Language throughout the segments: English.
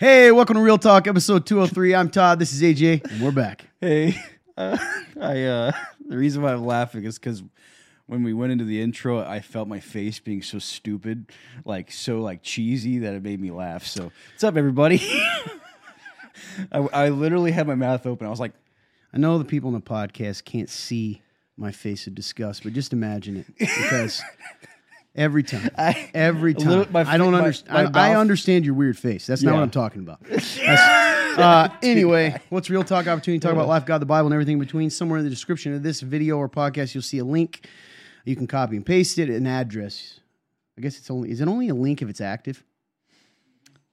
Hey, welcome to Real Talk, episode 203. I'm Todd. This is AJ, and we're back. Hey, uh, I uh, the reason why I'm laughing is because when we went into the intro, I felt my face being so stupid, like so like cheesy that it made me laugh. So, what's up, everybody? I, I literally had my mouth open. I was like, I know the people in the podcast can't see my face of disgust, but just imagine it because every time, I- every time, little- my I don't understand. I, I understand your weird face. That's not what I'm talking about. Uh, anyway, what's Real Talk opportunity? Talk about life, God, the Bible, and everything in between. Somewhere in the description of this video or podcast, you'll see a link. You can copy and paste it, an address. I guess it's only is it only a link if it's active?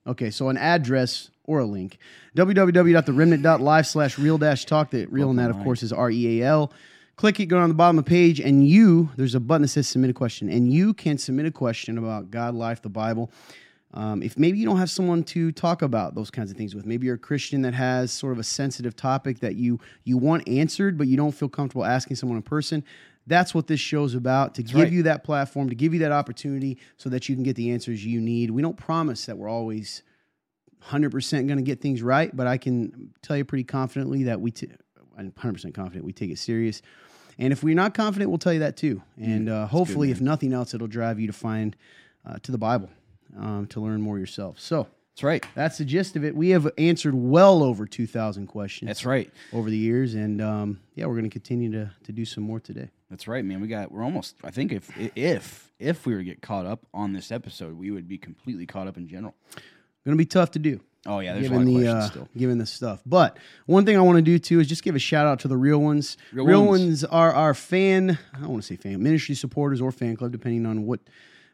Okay, so an address or a link. www.theremnant.life slash real dash talk. The real in that, of course, is R E A L. Click it, go on the bottom of the page, and you, there's a button that says submit a question, and you can submit a question about God, life, the Bible. Um, if maybe you don't have someone to talk about those kinds of things with, maybe you're a Christian that has sort of a sensitive topic that you you want answered, but you don't feel comfortable asking someone in person. That's what this show's about to give right. you that platform, to give you that opportunity so that you can get the answers you need. We don't promise that we're always 100% going to get things right, but I can tell you pretty confidently that we, t- I'm 100% confident we take it serious. And if we're not confident, we'll tell you that too. And uh, hopefully, if nothing else, it'll drive you to find uh, to the Bible um, to learn more yourself. So "That's right, that's the gist of it. We have answered well over 2,000 questions that's right, over the years. And um, yeah, we're going to continue to, to do some more today. that's right, man. We got we're almost. I think if if if we were to get caught up on this episode, we would be completely caught up in general. Going to be tough to do. Oh yeah, there's a given lot of the uh, still. given the stuff. But one thing I want to do too is just give a shout out to the real ones. Real Real, ones. ones. are our fan. I don't want to say fan ministry supporters or fan club, depending on what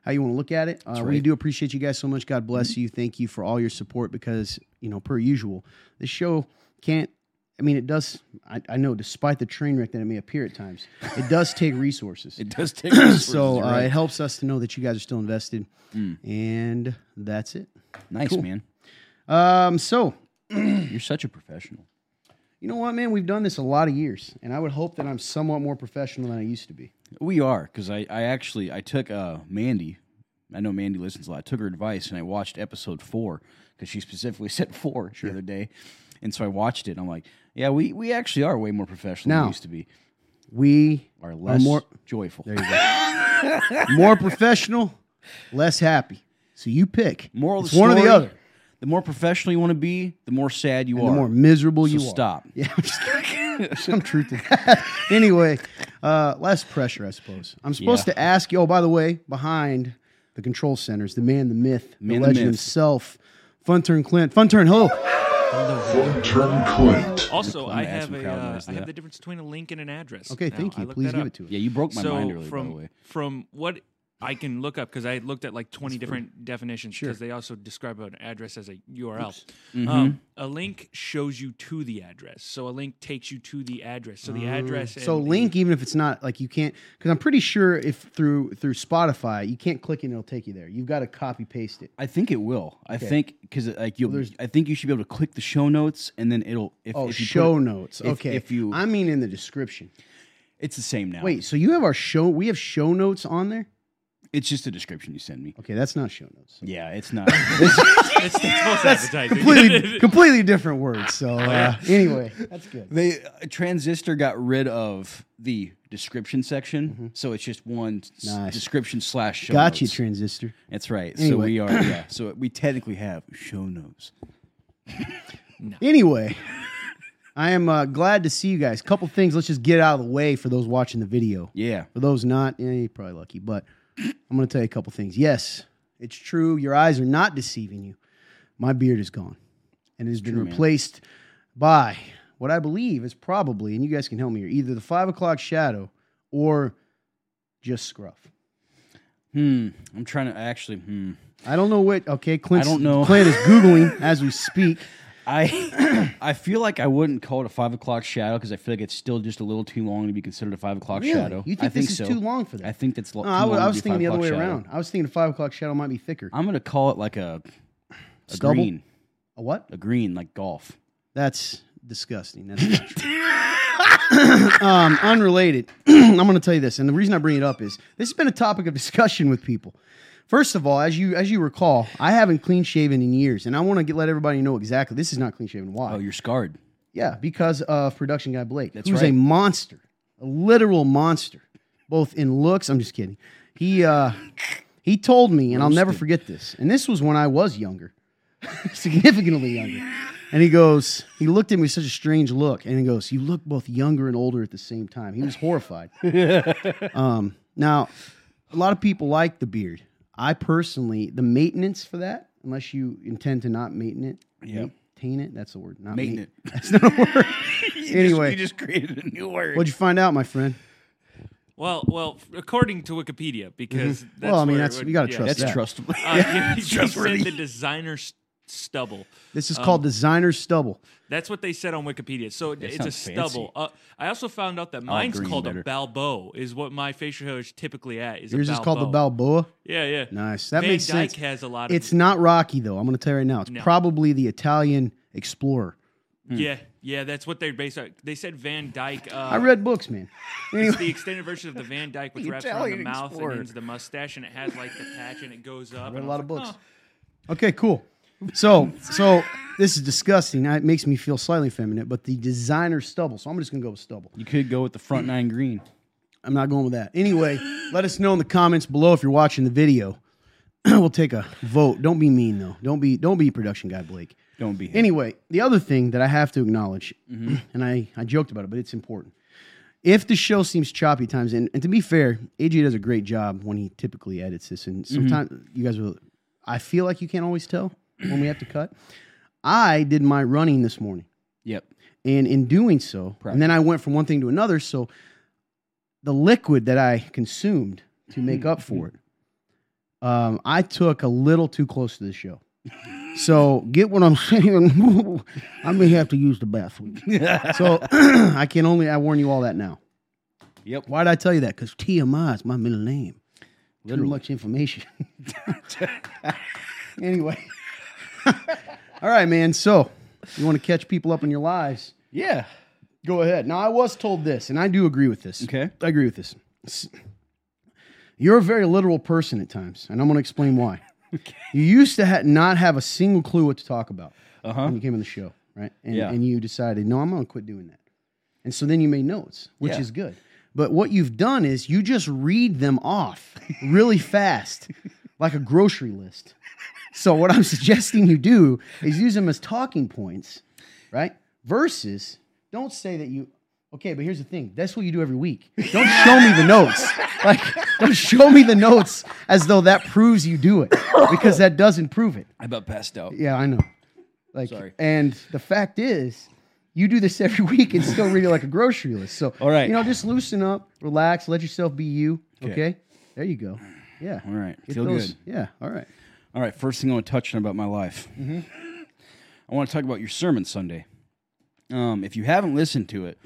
how you want to look at it. Uh, We right. Mm-hmm. do appreciate you guys so much. God bless you. Thank you for all your support because you know, per usual, this show can't. I mean, it does. I, I know, despite the train wreck that it may appear at times, it does take resources. It does take resources, so uh, right. it helps us to know that you guys are still invested, Mm. and that's it. nice man. Um, so You're such a professional. You know what, man? We've done this a lot of years, and I would hope that I'm somewhat more professional than I used to be. We are because I, I actually I took uh, Mandy. I know Mandy listens a lot. I took her advice and I watched episode four because she specifically said four the other day, and so I watched it. and I'm like, yeah, we, we actually are way more professional than Now- we used to be. We Are less more- joyful, there you go. more professional, less happy. So you pick. Moral of it's the one or the other. The more professional you want to be, the more sad you And are. the more miserable so you stop. are. Yeah, I'm just kidding. some truth to that. anyway, uh, less pressure, I suppose. I'm supposed Yeah. to ask you. Oh, by the way, behind the control centers, the man, the myth, Man, the the legend myth. himself, Fun Turn Clint. Fun Turn, hello. Turn Clint. Also, I'm I gonna add have some a, uh, I have the difference between a link and an address. Okay, Now, thank you. Please give up. it to us. Yeah, you broke my so mind earlier. from by the way, from what I can look up because I looked at like twenty different definitions because they also describe an address as a URL. Mm-hmm. Um, a link shows you to the address, so a link takes you to the address. So the address. Oh. So and the- link, even if it's not like you can't, because I'm pretty sure if through through Spotify you can't click and it'll take you there. You've got to copy paste it. I think it will. I think because like you, there's- I think you should be able to click the show notes and then it'll. If, Oh, if you put show it- notes. if- okay, if you- I mean in the description. It's the same now. Wait, so you have our show? We have show notes on there? It's just a description you send me. Okay, that's not show notes. Yeah, it's not. it's, it's false advertising. Completely, completely different words. So uh, anyway, that's good. They uh, Transistor got rid of the description section, so it's just one s- Mm-hmm. Nice. description slash show Got you, notes. transistor. That's right. So Anyway. we are yeah. So we technically have show notes. Anyway, I am uh, glad to see you guys. Couple things. Let's just get out of the way for those watching the video. Yeah. For those not, yeah, you're probably lucky. But I'm going to tell you a couple things. Yes, it's true. Your eyes are not deceiving you. My beard is gone, and it has been true, man. replaced by what I believe is probably, and you guys can help me here, either the five o'clock shadow or just scruff. Hmm. I'm trying to actually. Hmm. I don't know what. Okay, Clint. I don't know. Clint is googling as we speak. I I feel like I wouldn't call it a five o'clock shadow because I feel like it's still just a little too long to be considered a five o'clock Really? shadow. You I think, this so. is too long for that? I think that's lo- No, too I, long I to was be a thinking the other way o'clock around. I was thinking the five o'clock shadow might be thicker. I'm gonna call it like a a Stubble? green, A what? a green like golf. That's disgusting. That's not true. um, unrelated. I'm going to tell you this, and the reason I bring it up is this has been a topic of discussion with people. First of all, as you as you recall, I haven't clean shaven in years, and I want to let everybody know exactly this is not clean shaven. Why? Oh, you're scarred. Yeah, because of production guy Blake, That's who's a monster, a literal monster, both in looks. I'm just kidding. He uh, he told me, and I'll never forget this. And this was when I was younger, significantly younger. And he goes, he looked at me with such a strange look, and he goes, "You look both younger and older at the same time." He was horrified. um, now, a lot of people like the beard. I personally, the maintenance for that, unless you intend to not maintain it, Yeah. maintain it. That's the word. Not Maintain it. That's not a word. anyway, you just created a new word. what'd you find out, my friend? Well, well, according to Wikipedia, because Mm-hmm. Well, I mean, that's- would- you gotta yeah. trust That's that. trustable. Uh, you, you trustworthy. said the designer st- stubble. This is Um, called designer stubble. That's what they said on Wikipedia. So it's a sounds stubble. Uh, I also found out that mine's called better. a balbo. Is what my facial hair is typically at. Is Yours a is called the. Balboa. Yeah, yeah. Nice. That Van makes Dyke sense. has a lot of. It's not Rocky though. I'm going to tell you right now. It's No. probably the Italian explorer. yeah, yeah. That's what they're based on. They said Van Dyke. Uh, I read books, man. It's the extended version of the Van Dyke, which wraps around the Italian mouth Explorer. and ends the mustache, and it has like the patch, and it goes up. I read and a I lot was of like, books. "Huh." okay, cool. So, so this is disgusting. It makes me feel slightly feminine, but the designer stubble. So I'm just going to go with stubble. You could go with the front nine green. I'm not going with that. Anyway, let us know in the comments below if you're watching the video. we'll take a vote. Don't be mean though. Don't be don't be production guy Blake. Don't be. Anyway, the other thing that I have to acknowledge, mm-hmm. and I, I joked about it, but it's important. If the show seems choppy times, and, and to be fair, AJ does a great job when he typically edits this, and mm-hmm. sometimes you guys will, I feel like you can't always tell when we have to cut. I did my running this morning, Yep. and in doing so, and then I went from one thing to another. So the liquid that I consumed to make up for it, um, I took a little too close to the show. So get what I'm saying. I may have to use the bathroom. So I can only I warn you all that now. Yep. Why did I tell you that? Because TMI is my middle name. Too much information. anyway. all right, man. So you want to catch people up in your lives? Yeah. Go ahead. Now I was told this, and I do agree with this. Okay. I agree with this. You're a very literal person at times, and I'm going to explain why. You used to ha- not have a single clue what to talk about Uh huh. when you came on the show, right? And, Yeah. and you decided, no, I'm going to quit doing that. And so then you made notes, which Yeah. is good. But what you've done is you just read them off really fast, like a grocery list. So what I'm suggesting you do is use them as talking points, right? Versus, don't say that you. Okay, but here's the thing. That's what you do every week. Don't show me the notes. Like, don't show me the notes as though that proves you do it, because that doesn't prove it. I about passed out. Yeah, I know. Like, Sorry. and the fact is, you do this every week and still read it like a grocery list. So, All right. you know, just loosen up, relax, let yourself be you. Okay, Okay. there you go. Yeah, All right. Get Feel those- good. Yeah, all right. All right. First thing I want to touch on about my life. I want to talk about your sermon Sunday. Um, if you haven't listened to it,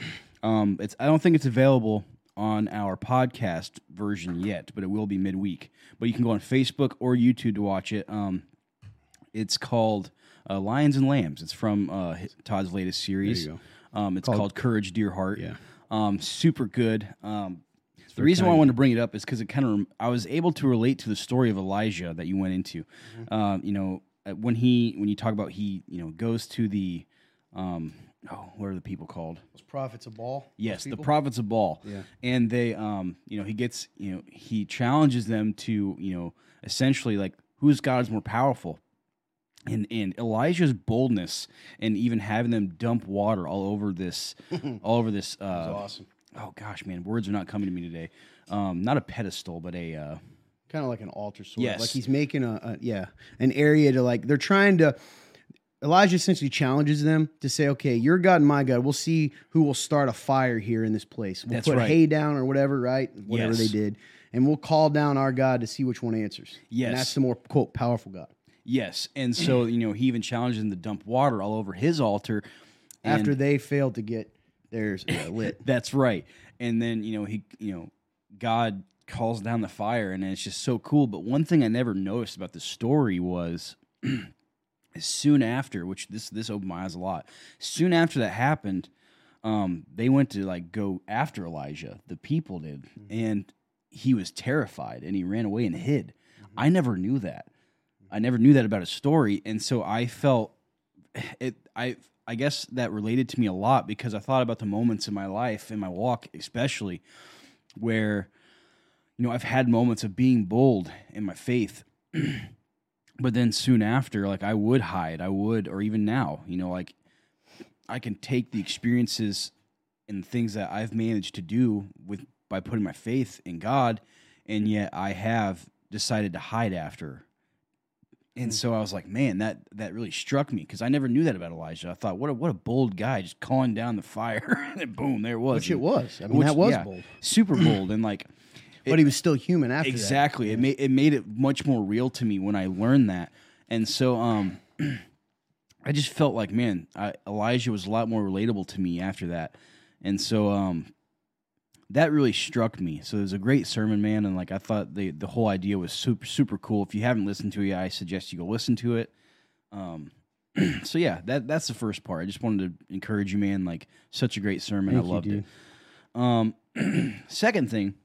um, it's I don't think it's available on our podcast version yet, but it will be midweek. But you can go on Facebook or YouTube to watch it. Um, it's called uh, Lions and Lambs. It's from uh, Todd's latest series. you Um, it's called, Courage, Dear Heart. Yeah. Um, super good. Um, the reason why I wanted to bring it up is because it kind of I was able to relate to the story of Elijah that you went into. Um, you know, uh, when he when you talk about he you know goes to the um, oh what are the people called? Was prophets a Baal? Yes, the prophets of Baal. Yeah. And they um you know he gets you know he challenges them to you know essentially like whose God is more powerful. And, and Elijah's boldness and even having them dump water all over this, all over this. Uh, awesome. Oh gosh, man, words are not coming to me today. Um, not a pedestal, but a uh, Kind of like an altar sort Yes. Like he's making a, a yeah, an area to like they're trying to Elijah essentially challenges them to say, okay, your God and my God, we'll see who will start a fire here in this place. We'll That's put right. hay down or whatever, right? Whatever Yes. they did. And we'll call down our God to see which one answers. Yes. And that's the more, quote, powerful God. yes, and so you know he even challenges them to dump water all over his altar. After they failed to get theirs uh, lit. That's right. And then, you know, he you know, God calls down the fire and it's just so cool. But one thing I never noticed about the story was soon after, which this this opened my eyes a lot. Soon after that happened, um, they went to like go after Elijah. The people did, and he was terrified and he ran away and hid. I never knew that. I never knew that about his story, and so I felt it. I I guess that related to me a lot because I thought about the moments in my life, in my walk, especially where you know I've had moments of being bold in my faith. but then soon after like i would hide i would or even now you know like i can take the experiences and things that i've managed to do with by putting my faith in god and yet i have decided to hide after and so i was like man that that really struck me because i never knew that about elijah. I thought what a, what a bold guy just calling down the fire. And boom there it was. Which it was. I mean, which- that was yeah, bold. super bold. And like But he was still human after that. exactly. It made it made it much more real to me when i learned that. And so um i just felt like man I, elijah was a lot more relatable to me after that. And so um that really struck me so it was a great sermon man and like i thought the the whole idea was super super cool if you haven't listened to it i suggest you go listen to it um so yeah that that's the first part i just wanted to encourage you man like such a great sermon Thank i loved dude. it um second thing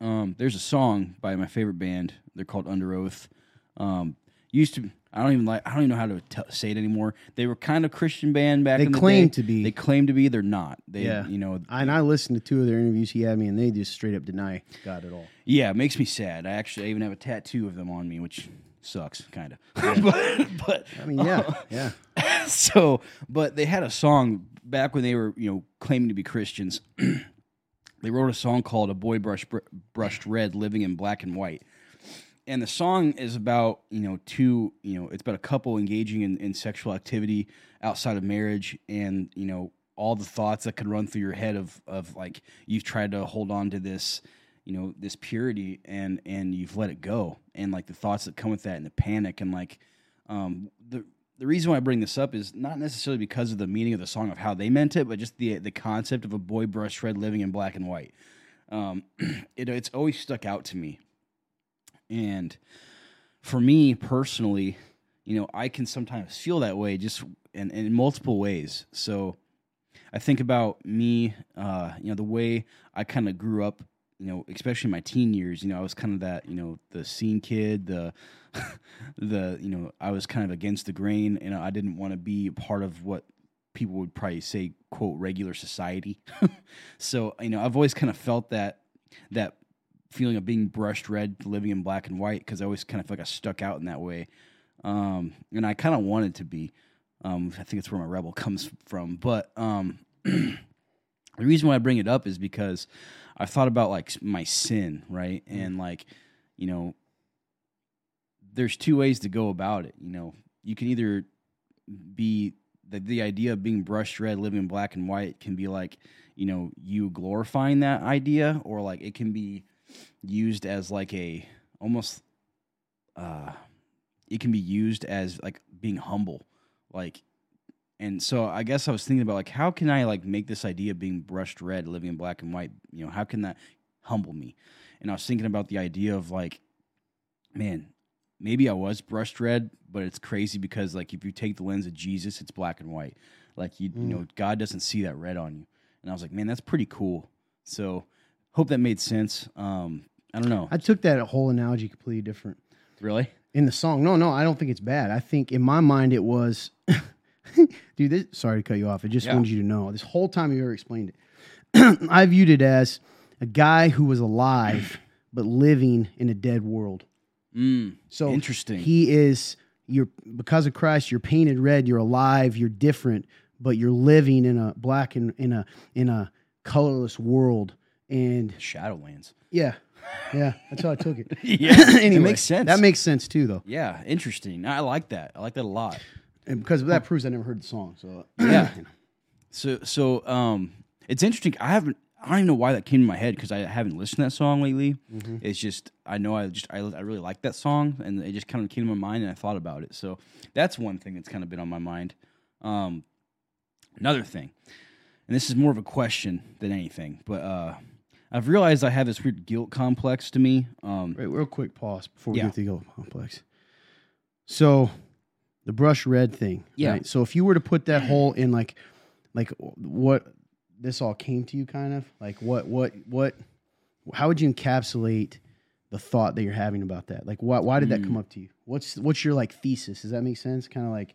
um, there's a song by my favorite band. They're called Underoath. Um, used to, I don't even like, I don't even know how to t- say it anymore. They were kind of Christian band back They in the claim day. to be. They claim to be. They're not. They, Yeah. you know, And I listened to two of their interviews he had me, and they just straight up deny God at all. yeah, it makes me sad. I actually I even have a tattoo of them on me, which sucks, kind of. but, but I mean, yeah, um, yeah. so, but they had a song back when they were, you know, claiming to be Christians. they wrote a song called "A Boy Brush, Brushed Red, Living in Black and White," and the song is about, you know, two, you know, it's about a couple engaging in, in sexual activity outside of marriage, and you know, all the thoughts that could run through your head of of like you've tried to hold on to this you know this purity and and you've let it go and like the thoughts that come with that and the panic and like um the the reason why I bring this up is not necessarily because of the meaning of the song of how they meant it, but just the the concept of a boy brush red living in black and white. Um, it, it's always stuck out to me, and for me personally, you know, I can sometimes feel that way just in, in multiple ways. So I think about me, uh, you know, the way I kind of grew up, you know, especially in my teen years, you know, I was kind of that, you know, the scene kid, the, the, you know, I was kind of against the grain and I didn't want to be a part of what people would probably say, quote, regular society. so, you know, I've always kind of felt that, that feeling of being brushed red, living in black and white, because I always kind of feel like I stuck out in that way. Um, and I kind of wanted to be. Um, I think it's where my rebel comes from. But um, the reason why I bring it up is because I thought about like my sin, right? And like, you know, there's two ways to go about it. You know, you can either be the, the idea of being brushed red, living in black and white can be like, you know, you glorifying that idea, or like it can be used as like a almost, uh, it can be used as like being humble, like and so I guess I was thinking about like how can I like make this idea of being brushed red, living in black and white, you know, how can that humble me? And I was thinking about the idea of like, man, maybe I was brushed red, but it's crazy because like if you take the lens of Jesus, it's black and white. Like you, you know, God doesn't see that red on you. And I was like, man, that's pretty cool. So hope that made sense. Um, I don't know. I took that whole analogy completely different really? in the song. No, no, I don't think it's bad. I think in my mind it was, dude. This, sorry to cut you off. I just Yeah. wanted you to know this whole time you ever explained it. I viewed it as a guy who was alive but living in a dead world. Mm, So Interesting. He is you're because of Christ. You're painted red. You're alive. You're different, but you're living in a black and in a in a colorless world. And Shadowlands. yeah, yeah, that's how I took it. yeah. anyway, it makes sense. That makes sense too, though, yeah, interesting. I like that. I like that a lot. and because that proves I never heard the song. So Yeah. So so um it's interesting. I haven't I don't even know why that came to my head because I haven't listened to that song lately. It's just I know I just I, I really like that song and it just kind of came to my mind and I thought about it. So that's one thing that's kind of been on my mind. Um another thing. And this is more of a question than anything, but uh I've realized I have this weird guilt complex to me. Um Wait, real quick pause before we Yeah. get to the guilt complex. So, the brush red thing. Yeah. Right? So if you were to put that whole in like, like what this all came to you, kind of like what what what, how would you encapsulate the thought that you're having about that? Like, why why did that Mm. come up to you? What's what's your like thesis? Does that make sense? Kind of like,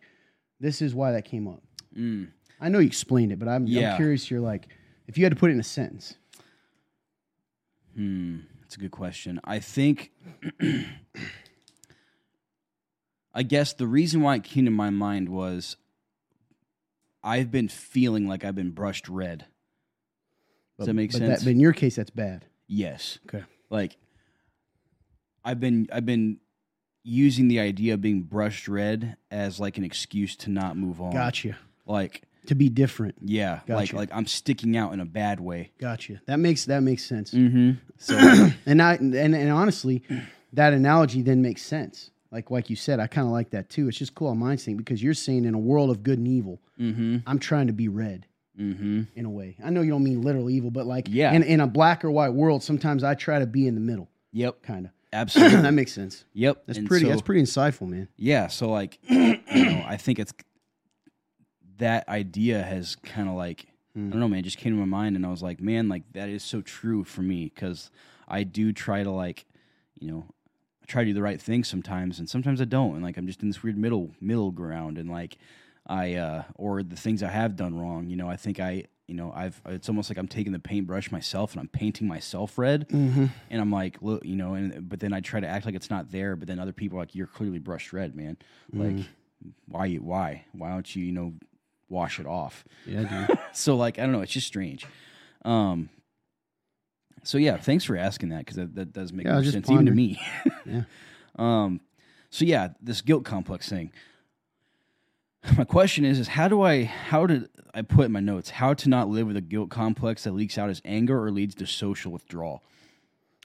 this is why that came up. Mm. I know you explained it, but I'm, I'm curious. You're like, if you had to put it in a sentence, Hmm, that's a good question. I think, I guess the reason why it came to my mind was I've been feeling like I've been brushed red. Does that make but sense? but in your case, that's bad. yes. Okay. Like, I've been I've been using the idea of being brushed red as like an excuse to not move on. Gotcha. Like, To be different. yeah, like like I'm sticking out in a bad way. Gotcha. That makes that makes sense. Mm-hmm. So and I and, and honestly, that analogy then makes sense. Like like you said, I kind of like that too. It's just cool on mind thing because you're saying in a world of good and evil, mm-hmm. I'm trying to be red Mm-hmm. in a way. I know you don't mean literal evil, but like Yeah. in, in a black or white world, sometimes I try to be in the middle, Yep. kind of. Absolutely. that makes sense. yep. That's And pretty. so- that's pretty insightful, man. Yeah, so like you know, I think it's that idea has kind of like I don't know, man, it just came to my mind, and I was like, man, like that is so true for me because I do try to like, you know, I try to do the right thing sometimes, and sometimes I don't, and like I'm just in this weird middle middle ground, and like I uh or the things I have done wrong, you know, I think I. You know, I've it's almost like I'm taking the paintbrush myself and I'm painting myself red, Mm-hmm. and I'm like, look, you know, and but then I try to act like it's not there, but then other people are like, you're clearly brushed red, man. Like, why, you why, why don't you, you know, wash it off? Yeah, dude. So like, I don't know, it's just strange. Um. So yeah, thanks for asking that because that, that does make Yeah, more sense even to me. Yeah. Um. So yeah, this guilt complex thing. My question is: is how do I how did I put in my notes how to not live with a guilt complex that leaks out as anger or leads to social withdrawal?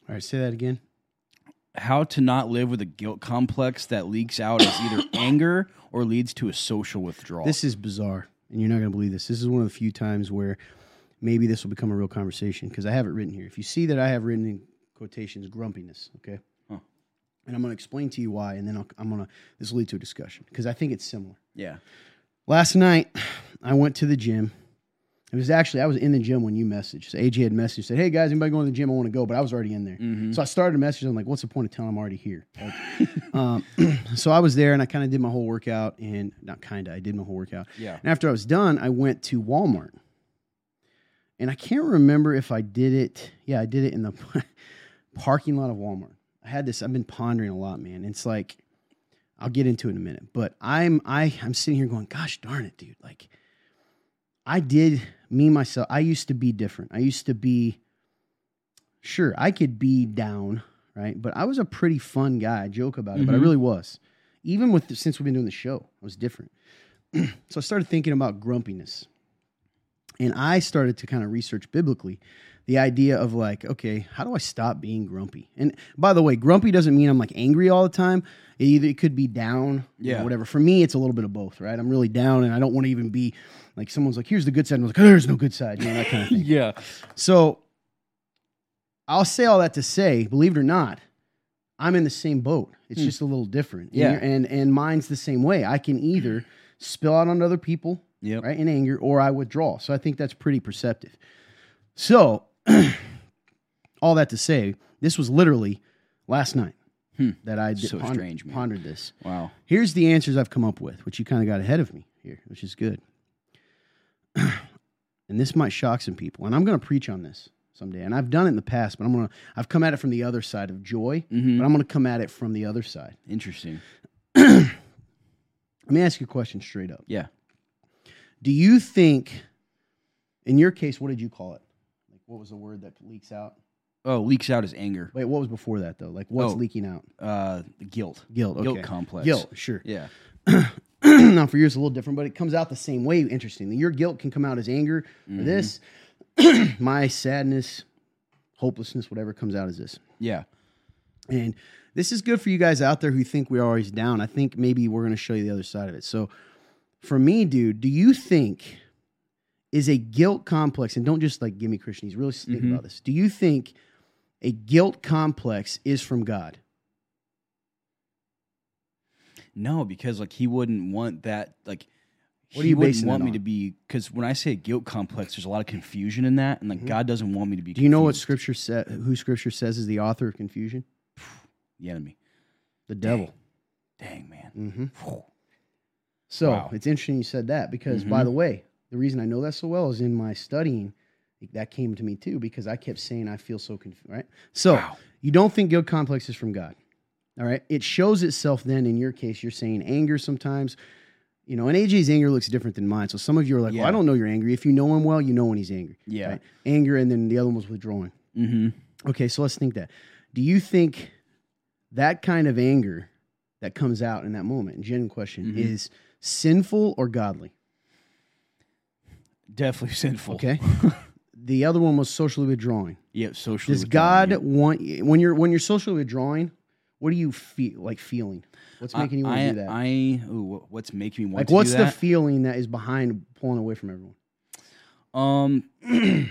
All right, say that again. how to not live with a guilt complex that leaks out as either anger or leads to a social withdrawal. This is bizarre, and you're not going to believe this. This is one of the few times where maybe this will become a real conversation because I have it written here. If you see that I have written in quotations grumpiness, okay, Huh. and I'm going to explain to you why, and then I'll, I'm going to this will lead to a discussion because I think it's similar. yeah. Last night, I went to the gym. It was actually I was in the gym when you messaged. So AJ had messaged said, "Hey guys, anybody going to the gym? I want to go," but I was already in there. Mm-hmm. So I started a message. I'm like, "What's the point of telling I'm already here?" Like, um, so I was there and I kind of did my whole workout, and not kind of, I did my whole workout. Yeah. And after I was done, I went to Walmart, and I can't remember if I did it. Yeah, I did it in the parking lot of Walmart. I had this. I've been pondering a lot, man. It's like I'll get into it in a minute, but I'm I I'm sitting here going, "Gosh darn it, dude!" Like I did me myself. I used to be different. I used to be sure I could be down, right? But I was a pretty fun guy. I joke about it, but I Mhm. really was. Even with since we've been doing the show, I was different. so I started thinking about grumpiness. And I started to kind of research biblically the idea of like, okay, how do I stop being grumpy? And by the way, grumpy doesn't mean I'm like angry all the time. It either it could be down, you know, Yeah. whatever. For me, it's a little bit of both, right? I'm really down, and I don't want to even be like someone's like, here's the good side, and I'm like, oh, there's no good side, you know, that kind of thing. Yeah. So I'll say all that to say, believe it or not, I'm in the same boat. It's Hmm. just a little different. Yeah. you're- And, and mine's the same way. I can either spill out on other people, Yep. right, in anger, or I withdraw. So I think that's pretty perceptive. So all that to say, this was literally last night Hmm. that I did So ponder- strange, pondered this. Wow. Here's the answers I've come up with, which you kind of got ahead of me here, which is good. and this might shock some people, and I'm going to preach on this someday. And I've done it in the past, but I'm going to I've come at it from the other side of joy, Mhm. but I'm going to come at it from the other side. Interesting. Let me ask you a question straight up. Yeah. Do you think in your case what did you call it? What was the word that leaks out? Oh, leaks out is anger. Wait, what was before that though? Like what's Oh. leaking out? Uh, guilt. Guilt. Okay. Guilt complex. Guilt, sure. Yeah. now for you it's a little different, but it comes out the same way. Interestingly, your guilt can come out as anger, or this. My sadness, hopelessness, whatever comes out as this. Yeah. And this is good for you guys out there who think we're always down. I think maybe we're going to show you the other side of it. So, for me, dude, do you think is a guilt complex? And don't just like give me Christianese. Really think Mhm. about this. Do you think a guilt complex is from God? No, because like he wouldn't want that. Like, What he you wouldn't want me to be. Because when I say guilt complex, there's a lot of confusion in that, and like Mhm. God doesn't want me to be. Do you know what. Scripture said? Who Scripture says is the author of confusion? The enemy. The devil. Dang man. hmm So Wow. it's interesting you said that because, Mhm. by the way, the reason I know that so well is in my studying. That came to me too because I kept saying I feel so confused. Right. So Wow. you don't think guilt complex is from God. All right. It shows itself then in your case. You're saying anger sometimes. You know, and AJ's anger looks different than mine. So some of you are like, well, I don't know you're angry. If you know him well, you know when he's angry. Yeah. Right? Anger, and then the other one was withdrawing. Mm-hmm. Okay, so let's think that. Do you think that kind of anger that comes out in that moment, genuine question, Mhm. is sinful or godly? Definitely sinful. Okay. the other one was socially withdrawing. Yeah. Socially. Does withdrawing, God yeah. want when you're when you're socially withdrawing? What do you feel like feeling? What's making you want I, to do that? I, ooh, what's making me want like, to what's do that? Like what's the feeling that is behind pulling away from everyone? um,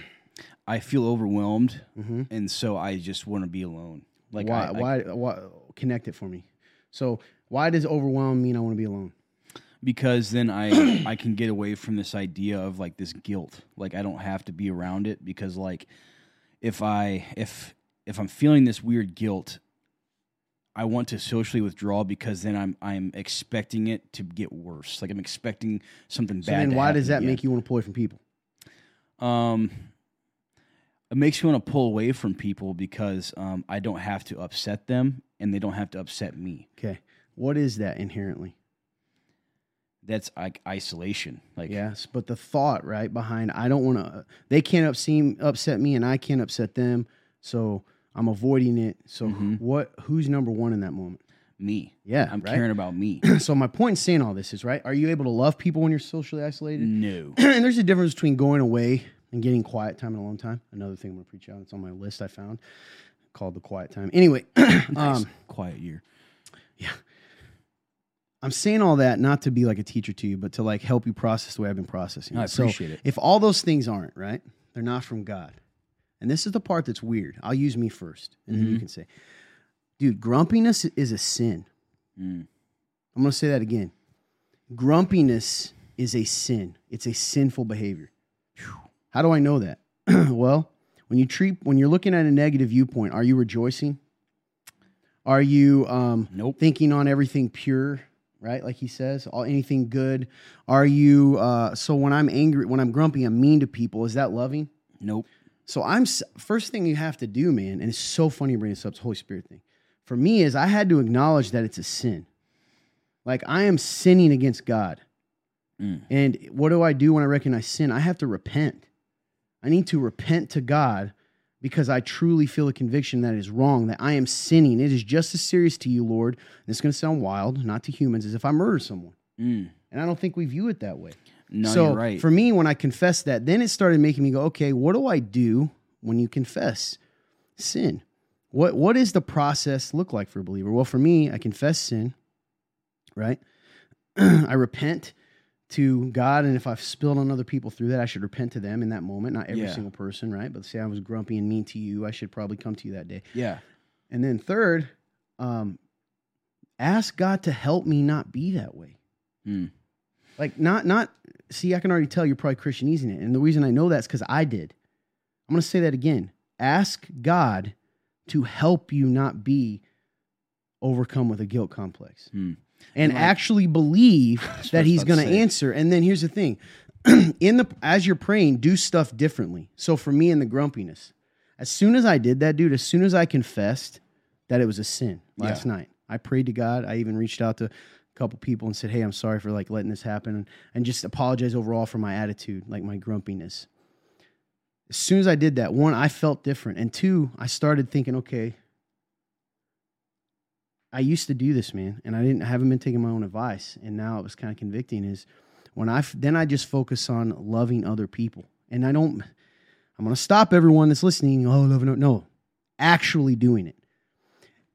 I feel overwhelmed, Mm-hmm. and so I just want to be alone. Like why, I, I- why? Why? Connect it for me. So, why does overwhelm mean I want to be alone? Because then I I can get away from this idea of like this guilt. Like I don't have to be around it because like if I if if I'm feeling this weird guilt, I want to socially withdraw because then I'm I'm expecting it to get worse. Like I'm expecting something So bad. then, why does that happen make you want to pull away from people? Um, it makes me want to pull away from people because um, I don't have to upset them and they don't have to upset me. Okay, what is that inherently? That's like isolation. Like Yes, but the thought right behind I don't want to. They can't upset me, and I can't upset them. So I'm avoiding it. So Mhm. what? Who's number one in that moment? me. Yeah, I'm right? caring about me. so my point in saying all this is right. Are you able to love people when you're socially isolated? no. and there's a difference between going away and getting quiet time and alone time. Another thing I'm gonna preach on. It's on my list I found called the quiet time. Anyway, um, quiet year. I'm saying all that not to be like a teacher to you, but to like help you process the way I've been processing. I it. So appreciate it. If all those things aren't right, they're not from God. And this is the part that's weird. I'll use me first, and then you Mhm. can say, "Dude, grumpiness is a sin." Mm. I'm going to say that again. Grumpiness is a sin. It's a sinful behavior. How do I know that? well, when you treat when you're looking at a negative viewpoint, are you rejoicing? Are you um, Nope. thinking on everything pure? Right, like he says, all anything good. Are you? Uh, so when I'm angry, when I'm grumpy, I'm mean to people. Is that loving? Nope. So I'm first thing you have to do, man, and it's so funny you bring this up, Holy Spirit thing. For me, is I had to acknowledge that it's a sin. Like I am sinning against God. Mm. And what do I do when I recognize sin? I have to repent. I need to repent to God because I truly feel a conviction that it is wrong, that I am sinning. It is just as serious to you, Lord. And it's going to sound wild, not to humans, as if I murder someone. Mm. And I don't think we view it that way No, so you're right. for me, when I confessed that, then it started making me go, okay, what do I do when you confess sin? What what does the process look like for a believer? Well, for me, I confess sin, right? I repent to God, and if I've spilled on other people through that, I should repent to them in that moment. Not every Yeah. single person, right? But say I was grumpy and mean to you, I should probably come to you that day. yeah. And then third, um, ask God to help me not be that way. Mm. Like not not see, I can already tell you're probably Christian Christianizing it. And the reason I know that's because I did. I'm gonna say that again. Ask God to help you not be overcome with a guilt complex. Hmm. And like- actually believe that he's gonna answer. And then here's the thing. in the as you're praying, do stuff differently. So for me in the grumpiness, as soon as I did that, dude, as soon as I confessed that it was a sin last Yeah. night, I prayed to God. I even reached out to a couple people and said, "Hey, I'm sorry for like letting this happen," and, and just apologize overall for my attitude, like my grumpiness. As soon as I did that, one, I felt different, and two, I started thinking, okay, I used to do this, man, and I didn't I haven't been taking my own advice, and now it was kind of convicting. Is when I then I just focus on loving other people, and I don't. I'm gonna stop everyone that's listening. Oh, loving no, actually doing it,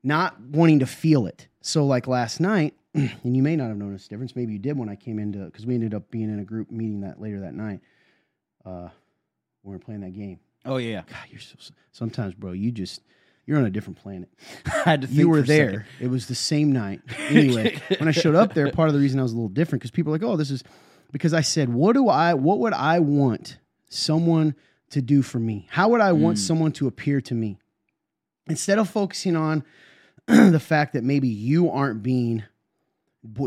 not wanting to feel it. So like last night, and you may not have noticed the difference. Maybe you did when I came into because we ended up being in a group meeting that later that night. Uh, when we were playing that game. Oh yeah. God, you're so. Sometimes, bro, you just you're on a different planet I had to think you were for a second. there. It was the same night. Anyway, when I showed up there, part of the reason I was a little different because people were like, "Oh, this is," because I said, "What do I? What would I want someone to do for me? How would I want Mm. someone to appear to me?" Instead of focusing on the fact that maybe you aren't being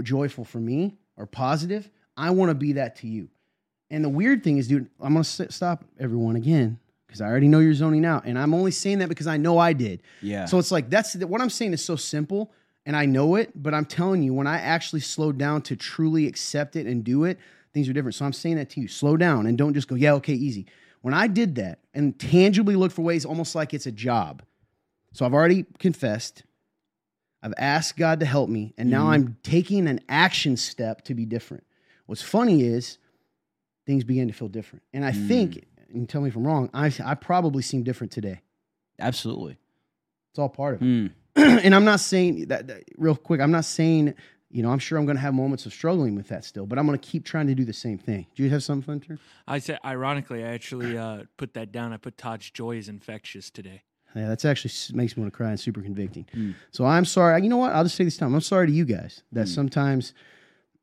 joyful for me or positive, I want to be that to you. And the weird thing is, dude, I'm gonna stop everyone again because I already know you're zoning out, and I'm only saying that because I know I did. Yeah. So it's like that's what I'm saying is so simple, and I know it, but I'm telling you, when I actually slowed down to truly accept it and do it, things are different. So I'm saying that to you, slow down and don't just go, yeah, okay, easy. When I did that and tangibly look for ways, almost like it's a job. So I've already confessed. I've asked God to help me, and now mm-hmm. I'm taking an action step to be different. What's funny is things began to feel different. And I think, mm. And tell me if I'm wrong, I, I probably seem different today. Absolutely. It's all part of it. Mm. and I'm not saying that, that- real quick. I'm not saying you know. I'm sure I'm going to have moments of struggling with that still, but I'm going to keep trying to do the same thing. Do you have something, Hunter? I said, ironically, I actually uh, put that down. I put Todd's joy is infectious today. Yeah, that's actually makes me want to cry and super convicting. Mm. So I'm sorry. You know what? I'll just say this time. I'm sorry to you guys that sometimes,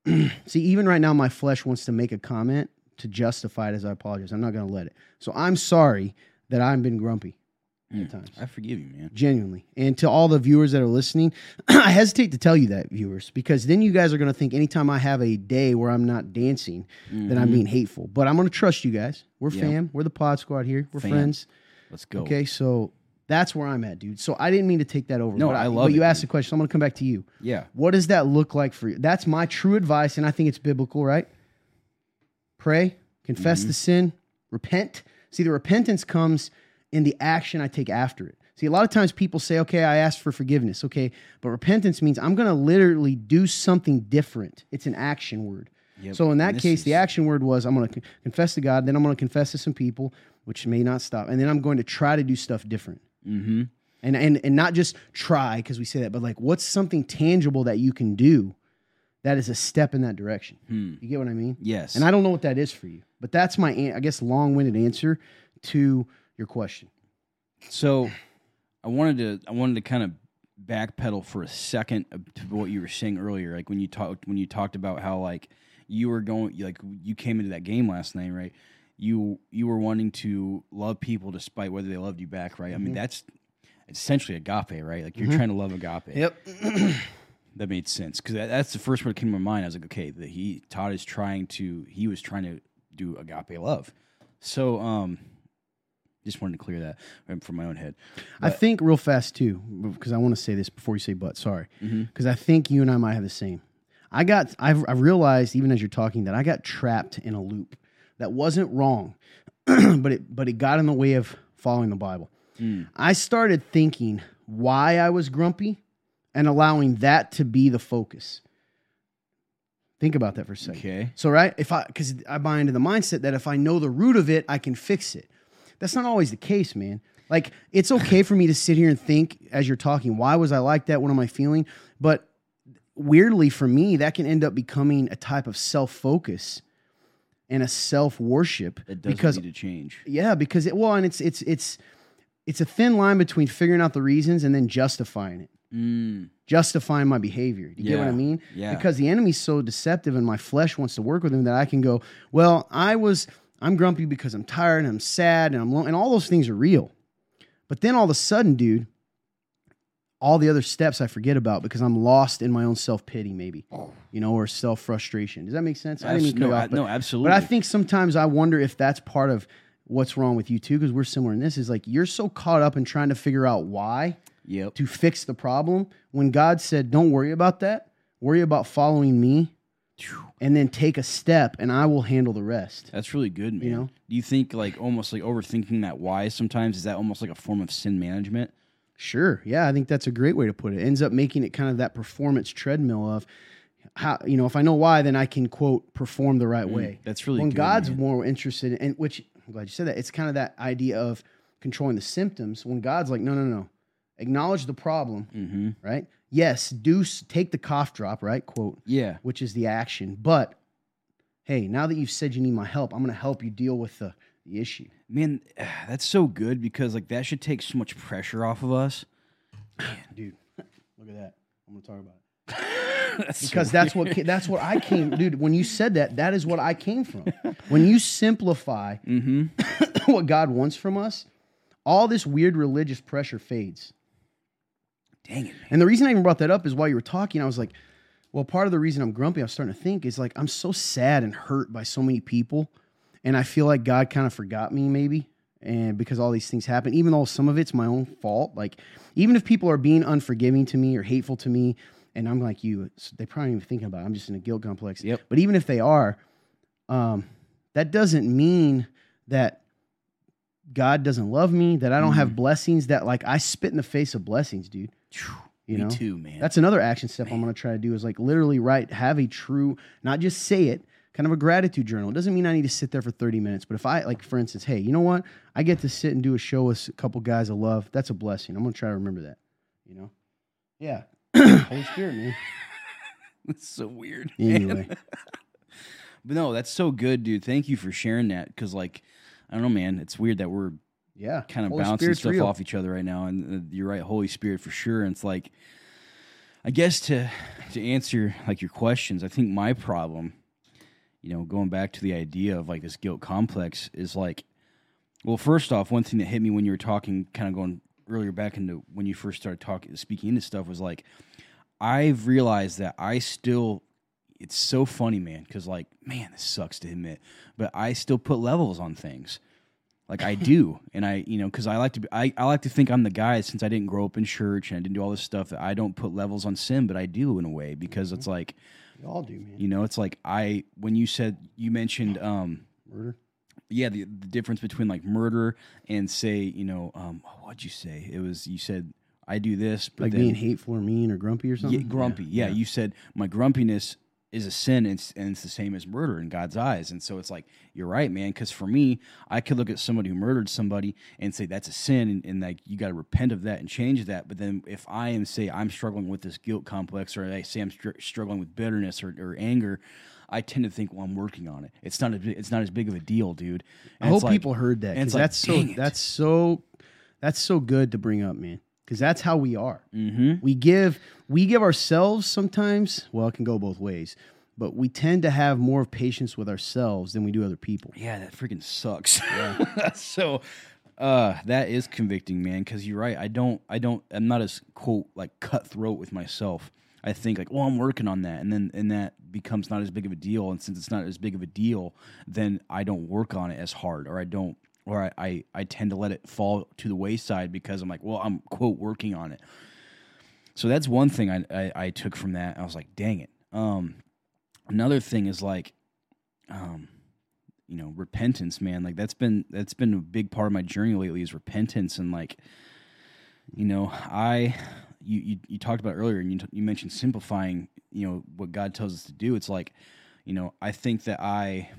see, even right now, my flesh wants to make a comment to justify it as I apologize. I'm not going to let it. So I'm sorry that I've been grumpy at times. I forgive you, man. genuinely. And to all the viewers that are listening, I hesitate to tell you that, viewers, because then you guys are going to think anytime I have a day where I'm not dancing, that I'm mm-hmm. being hateful. But I'm going to trust you guys. We're Yeah. fam. We're the pod squad here. We're Fam. friends. Let's go. Okay, so that's where I'm at, dude. So I didn't mean to take that over. No, but I But love you it, asked dude. the question, so I'm going to come back to you. Yeah. What does that look like for you? That's my true advice, and I think it's biblical, right? Pray, confess Mm-hmm. the sin, repent. See, the repentance comes in the action I take after it. See, a lot of times people say, okay, I asked for forgiveness. Okay, but repentance means I'm going to literally do something different. It's an action word. Yep. So in that case, the action word was I'm going to confess to God, then I'm going to confess to some people, which may not stop, and then I'm going to try to do stuff different Mm-hmm. and and and not just try because we say that, but like what's something tangible that you can do that is a step in that direction. Hmm. You get what I mean? Yes. And I don't know what that is for you, but that's my I guess long-winded answer to your question. So I wanted to I wanted to kind of backpedal for a second to what you were saying earlier, like when you talked when you talked about how like you were going like you came into that game last night, right? You you were wanting to love people despite whether they loved you back, right? I mean that's essentially agape, right? Like you're trying to love agape. Yep. That made sense because that, that's the first word that came to my mind. I was like, okay, that he Todd is trying to he was trying to do agape love. So um, just wanted to clear that from my own head. I think real fast too, because I want to say this before you say but. Sorry, Mm-hmm. because I think you and I might have the same. I got I've I realized even as you're talking that I got trapped in a loop that wasn't wrong, but it but it got in the way of following the Bible. Mm. I started thinking why I was grumpy and allowing that to be the focus. Think about that for a second. Okay. So right, if I because I buy into the mindset that if I know the root of it, I can fix it. That's not always the case, man. Like it's okay for me to sit here and think as you're talking, why was I like that? What am I feeling? But weirdly for me, that can end up becoming a type of self-focus and a self-worship It does because need to change. yeah, because it well, and it's it's it's it's a thin line between figuring out the reasons and then justifying it Mm. justifying my behavior. You get what I mean? yeah. Because the enemy's so deceptive and my flesh wants to work with him that I can go, well, I was I'm grumpy because I'm tired and I'm sad and I'm lo-, and all those things are real. But then all of a sudden, dude, all the other steps I forget about because I'm lost in my own self-pity maybe. You know, or self-frustration. Does that make sense? I didn't mean no, I- off, but- no, absolutely. But I think sometimes I wonder if that's part of what's wrong with you too because we're similar in this is like you're so caught up in trying to figure out why Yep. to fix the problem when God said, Don't worry about that. Worry about following me and then take a step and I will handle the rest. That's really good, man. know? Do you think like almost like overthinking that why sometimes is that almost like a form of sin management? Sure. Yeah, I think that's a great way to put it. Ends up making it kind of that performance treadmill of how, you know, if I know why, then I can quote perform the right mm, way. That's really when good, God's man. more interested in, and which I'm glad you said that. It's kind of that idea of controlling the symptoms. When God's like, no, no, no, acknowledge the problem, Mm-hmm. right? Yes, do take the cough drop, right? Quote, Yeah. which is the action. But hey, now that you've said you need my help, I'm going to help you deal with the, the issue. Man, that's so good because like that should take so much pressure off of us. Dude, look at that. I'm going to talk about it. That's so because that's what that's what I came, dude. When you said that, that is what I came from. When you simplify what God wants from us, all this weird religious pressure fades. Dang it, man. And the reason I even brought that up is while you were talking, I was like, well, part of the reason I'm grumpy, I was starting to think is like I'm so sad and hurt by so many people. And I feel like God kind of forgot me, maybe. And because all these things happen, even though some of it's my own fault, like even if people are being unforgiving to me or hateful to me, and I'm like you, they probably even thinking about it. I'm just in a guilt complex. Yep. But even if they are, um, that doesn't mean that God doesn't love me, that I don't have blessings, that like I spit in the face of blessings, dude. You Me know? too, man. That's another action step I'm going to try to do is like literally write, have a true, not just say it, kind of a gratitude journal. It doesn't mean I need to sit there for 30 minutes, but if I, like, for instance, hey, you know what? I get to sit and do a show with a couple guys I love. That's a blessing. I'm going to try to remember that, you know? Yeah. Holy Spirit, man. That's so weird. Anyway, But no, that's so good, dude. Thank you for sharing that. Because, like, I don't know, man. It's weird that we're yeah. kind of Holy bouncing Spirit's stuff real. off each other right now. And uh, you're right, Holy Spirit for sure. And it's like, I guess to to answer like your questions, I think my problem, you know, going back to the idea of like this guilt complex is like, well, first off, one thing that hit me when you were talking, kind of going earlier back into when you first started talking, speaking into stuff was like, I've realized that I still. It's so funny, man, because like, man, this sucks to admit, but I still put levels on things like I do, and I, you know, because I like to, be, I, I like to think I'm the guy since I didn't grow up in church and I didn't do all this stuff that I don't put levels on sin, but I do in a way because it's like, We all do, man. you know, it's like I when you said you mentioned, um, Murder. yeah, the, the difference between like murder and say, you know, um, what'd you say? It was you said I do this, but Like then, being hateful or mean or grumpy or something. yeah, grumpy. Yeah, you said my grumpiness is a sin, and it's, and it's the same as murder in God's eyes. And so it's like you're right, man. Because for me, I could look at somebody who murdered somebody and say that's a sin, and, and like you got to repent of that and change that. But then if I am say I'm struggling with this guilt complex, or I say I'm str- struggling with bitterness or, or anger. I tend to think, well, I'm working on it. It's not a, it's not as big of a deal, dude. I hope like- people heard that and because like, that's so it. that's so that's so good to bring up, man. Because that's how we are. Mhm. We give we give ourselves sometimes. Well, it can go both ways, but we tend to have more of patience with ourselves than we do other people. Yeah, that freaking sucks. so uh that is convicting, man, cuz you're right. I don't I don't I'm not as quote like cutthroat with myself. I think like, well, I'm working on that and then and that becomes not as big of a deal and since it's not as big of a deal, then I don't work on it as hard or I don't or I I, I tend to let it fall to the wayside because I'm like, well, I'm quote working on it. So that's one thing I, I, I took from that. I was like, dang it. Um, another thing is like, um, you know, repentance, man. Like that's been that's been a big part of my journey lately is repentance and like, you know, I you you, you talked about earlier and you t- you mentioned simplifying. You know what God tells us to do. It's like, you know, I think that I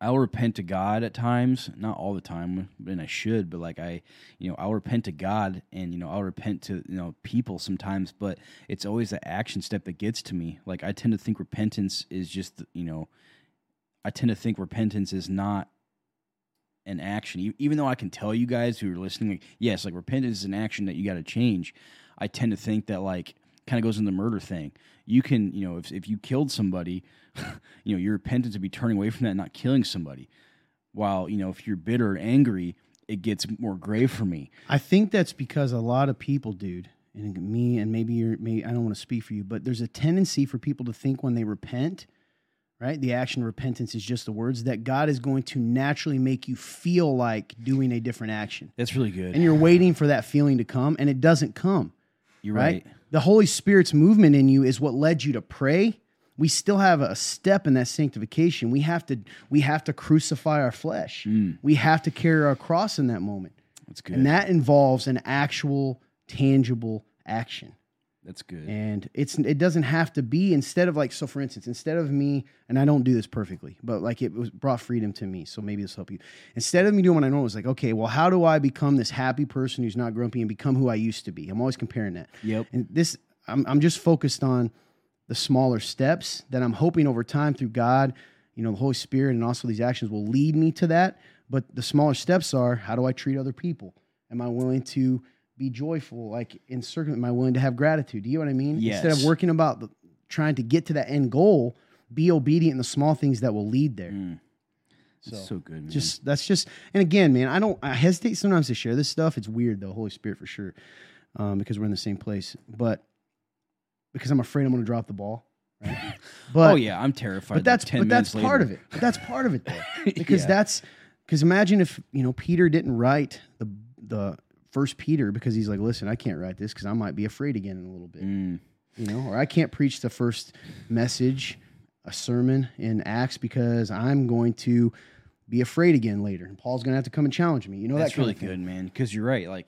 I'll repent to God at times, not all the time, and I should, but like I, you know, I'll repent to God and, you know, I'll repent to, you know, people sometimes, but it's always the action step that gets to me. Like I tend to think repentance is just, you know, I tend to think repentance is not an action. Even though I can tell you guys who are listening, like, yes, like repentance is an action that you got to change. I tend to think that like kind of goes in the murder thing. You can, you know, if if you killed somebody, you know, your repentance would be turning away from that, and not killing somebody. While you know, if you're bitter or angry, it gets more grave for me. I think that's because a lot of people, dude, and me, and maybe you're, maybe I don't want to speak for you, but there's a tendency for people to think when they repent, right? The action of repentance is just the words that God is going to naturally make you feel like doing a different action, That's really good. and you're waiting for that feeling to come, and it doesn't come. You're right? right. The Holy Spirit's movement in you is what led you to pray. We still have a step in that sanctification. We have to we have to crucify our flesh. Mm. We have to carry our cross in that moment. That's good. And that involves an actual tangible action. That's good. And it's it doesn't have to be instead of like so for instance, instead of me, and I don't do this perfectly, but like it was brought freedom to me. So maybe this will help you. Instead of me doing what I know, it was like, okay, well, how do I become this happy person who's not grumpy and become who I used to be? I'm always comparing that. Yep. And this I'm I'm just focused on the smaller steps that I'm hoping over time through God, you know, the Holy Spirit and also these actions will lead me to that. But the smaller steps are how do I treat other people? Am I willing to be joyful? Like in circum, am I willing to have gratitude? Do you know what I mean? Instead of working about the, trying to get to that end goal, be obedient in the small things that will lead there. That's so good, man. Just that's just and again, man, I don't I hesitate sometimes to share this stuff. It's weird though, Holy Spirit for sure. um, because we're in the same place. But because I'm afraid I'm going to drop the ball. Right? But oh yeah, I'm terrified. but that's ten but that's minutes part of it. But that's part of it though, because Yeah. that's because imagine if you know Peter didn't write the the first Peter because he's like, listen, I can't write this because I might be afraid again in a little bit, Mm, you know, or I can't preach the first message, a sermon in Acts because I'm going to be afraid again later, and Paul's going to have to come and challenge me. You know, that's that really good, man. Because you're right. Like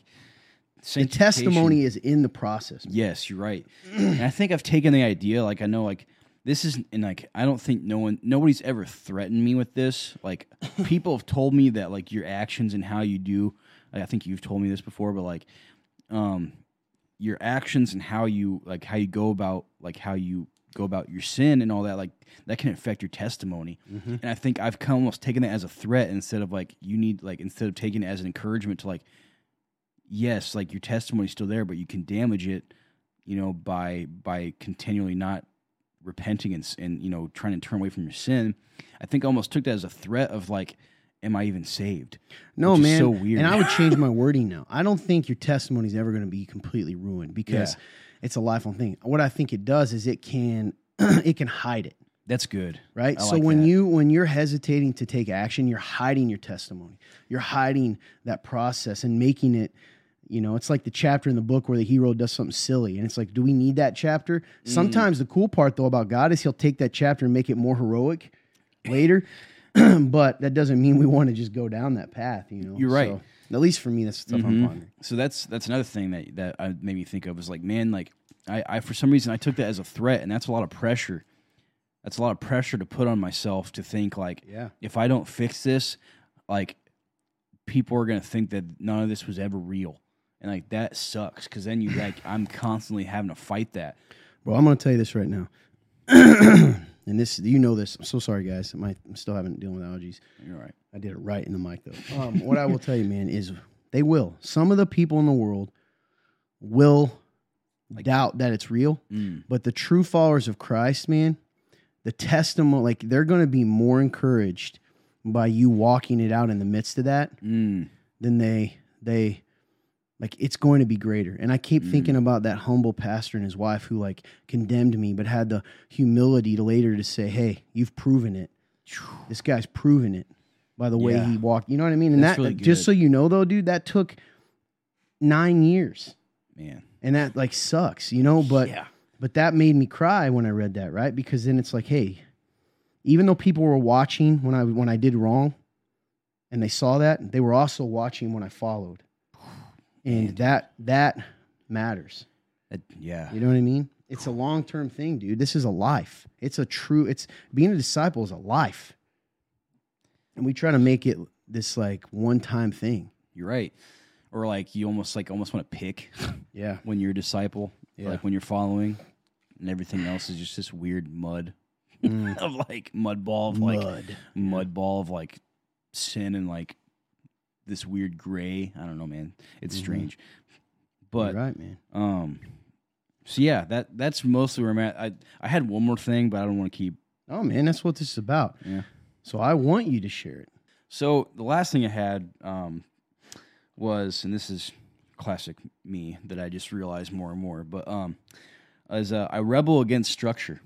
The testimony is in the process. man. Yes, you're right. and I think I've taken the idea. Like I know, like this is, and like I don't think no one, nobody's ever threatened me with this. Like people have told me that like your actions and how you do. I think you've told me this before, but like, um, your actions and how you like how you go about like how you go about your sin and all that like that can affect your testimony Mm-hmm. and i think i've kind of almost taken that as a threat instead of like you need like instead of taking it as an encouragement to like yes like your testimony's still there but you can damage it you know by by continually not repenting and, and you know trying to turn away from your sin i think I almost took that as a threat of like am i even saved No, man. so weird. And I would change my wording now. I don't think your testimony is ever going to be completely ruined because Yeah. it's a lifelong thing. What I think it does is it can it can hide it, that's good right? I so like when that. you when you're hesitating to take action, you're hiding your testimony. You're hiding that process and making it you know, it's like the chapter in the book where the hero does something silly. And it's like, do we need that chapter? Mm. Sometimes the cool part, though, about God is he'll take that chapter and make it more heroic later. but that doesn't mean we want to just go down that path, you know? You're right. So, at least for me, that's the stuff I'm Mhm. pondering. So that's that's another thing that that I made me think of is like, man, like I, I for some reason I took that as a threat, and that's a lot of pressure. That's a lot of pressure to put on myself to think like, Yeah. if I don't fix this, like people are gonna think that none of this was ever real, and like that sucks because then you like I'm constantly having to fight that. Bro, I'm going to tell you this right now. and this, you know this. I'm so sorry, guys. My, I'm still having dealing with allergies. You're right. I did it right in the mic, though. Um, what I will tell you, man, is they will. Some of the people in the world will doubt that it's real, Mm. but the true followers of Christ, man, the testimony, like they're going to be more encouraged by you walking it out in the midst of that Mm. than they they like it's going to be greater. And i keep thinking mm. about that humble pastor and his wife who like condemned me but had the humility to later to say hey you've proven it. This guy's proven it by the way Yeah. he walked. You know what i mean? And That's that really just so you know though dude that took nine years. Man. and that like sucks you know? But yeah. but that made me cry when i read that right? Because then it's like hey even though people were watching when i when i did wrong and they saw that they were also watching when i followed and that that matters That- yeah. you know what i mean it's a long-term thing dude this is a life it's a true it's being a disciple is a life and we try to make it this like one-time thing You're right. Or like you almost like almost want to pick yeah when you're a disciple, Yeah. like when you're following, and everything else is just this weird mud Mm. of like mud ball of like mud mud ball of like sin and like this weird gray. I don't know, man. It's Mhm. strange, You're but right man um, so yeah, that that's mostly where I'm at. I I had one more thing, but I don't want to keep. oh man that's what this is about Yeah. so i want you to share it So the last thing I had um was, and this is classic me that I just realized more and more, but um, is uh, I rebel against structure.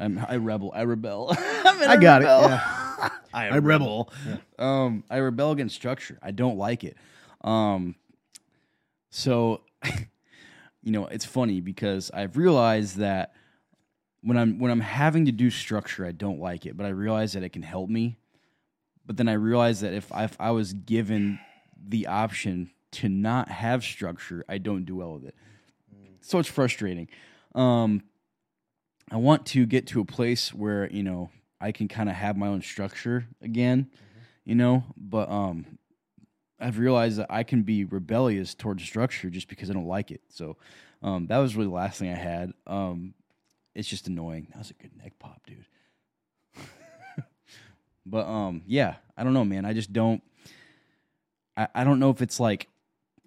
I'm, I rebel. I rebel. I a got it, yeah. I, I rebel. rebel. Um, I rebel against structure. I don't like it. Um, so, you know, it's funny because I've realized that when I'm when I'm having to do structure, I don't like it, but I realize that it can help me. But then I realize that if I, if I was given the option to not have structure, I don't do well with it. So it's frustrating. Um, I want to get to a place where you know I can kind of have my own structure again, you know. But um, I've realized that I can be rebellious towards structure just because I don't like it. So um, that was really the last thing I had. Um, it's just annoying. That was a good neck pop, dude. but um, yeah, I don't know, man. I just don't. I, I don't know if it's like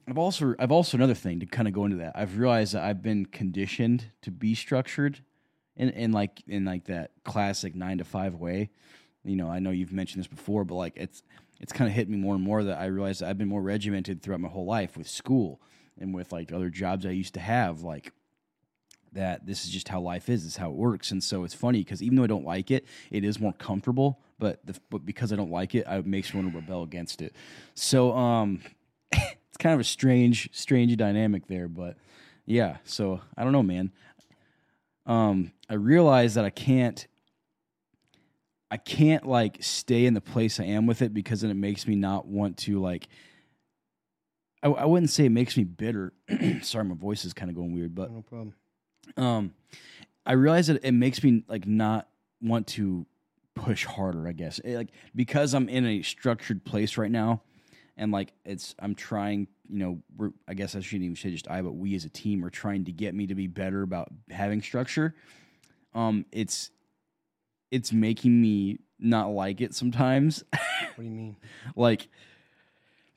I've also I've also another thing to kind of go into that. I've realized that I've been conditioned to be structured in in like in like that classic 9 to 5 way. You know, I know you've mentioned this before, but like it's it's kind of hit me more and more that I realize I've been more regimented throughout my whole life with school and with like other jobs I used to have, like that this is just how life is, this is how it works. And so it's funny because even though I don't like it, it is more comfortable. But the, but because I don't like it, it makes me want to rebel against it. So um, it's kind of a strange strange dynamic there. But yeah, so I don't know, man. Um, I realize that I can't I can't like stay in the place I am with it because then it makes me not want to like. I, I wouldn't say it makes me bitter. Sorry, my voice is kind of going weird, but No problem. um, I realize that it makes me like not want to push harder. I guess It, like because I'm in a structured place right now, and like it's I'm trying. You know, we're I guess I shouldn't even say just I, but we as a team are trying to get me to be better about having structure. Um, it's it's making me not like it sometimes. What do you mean? like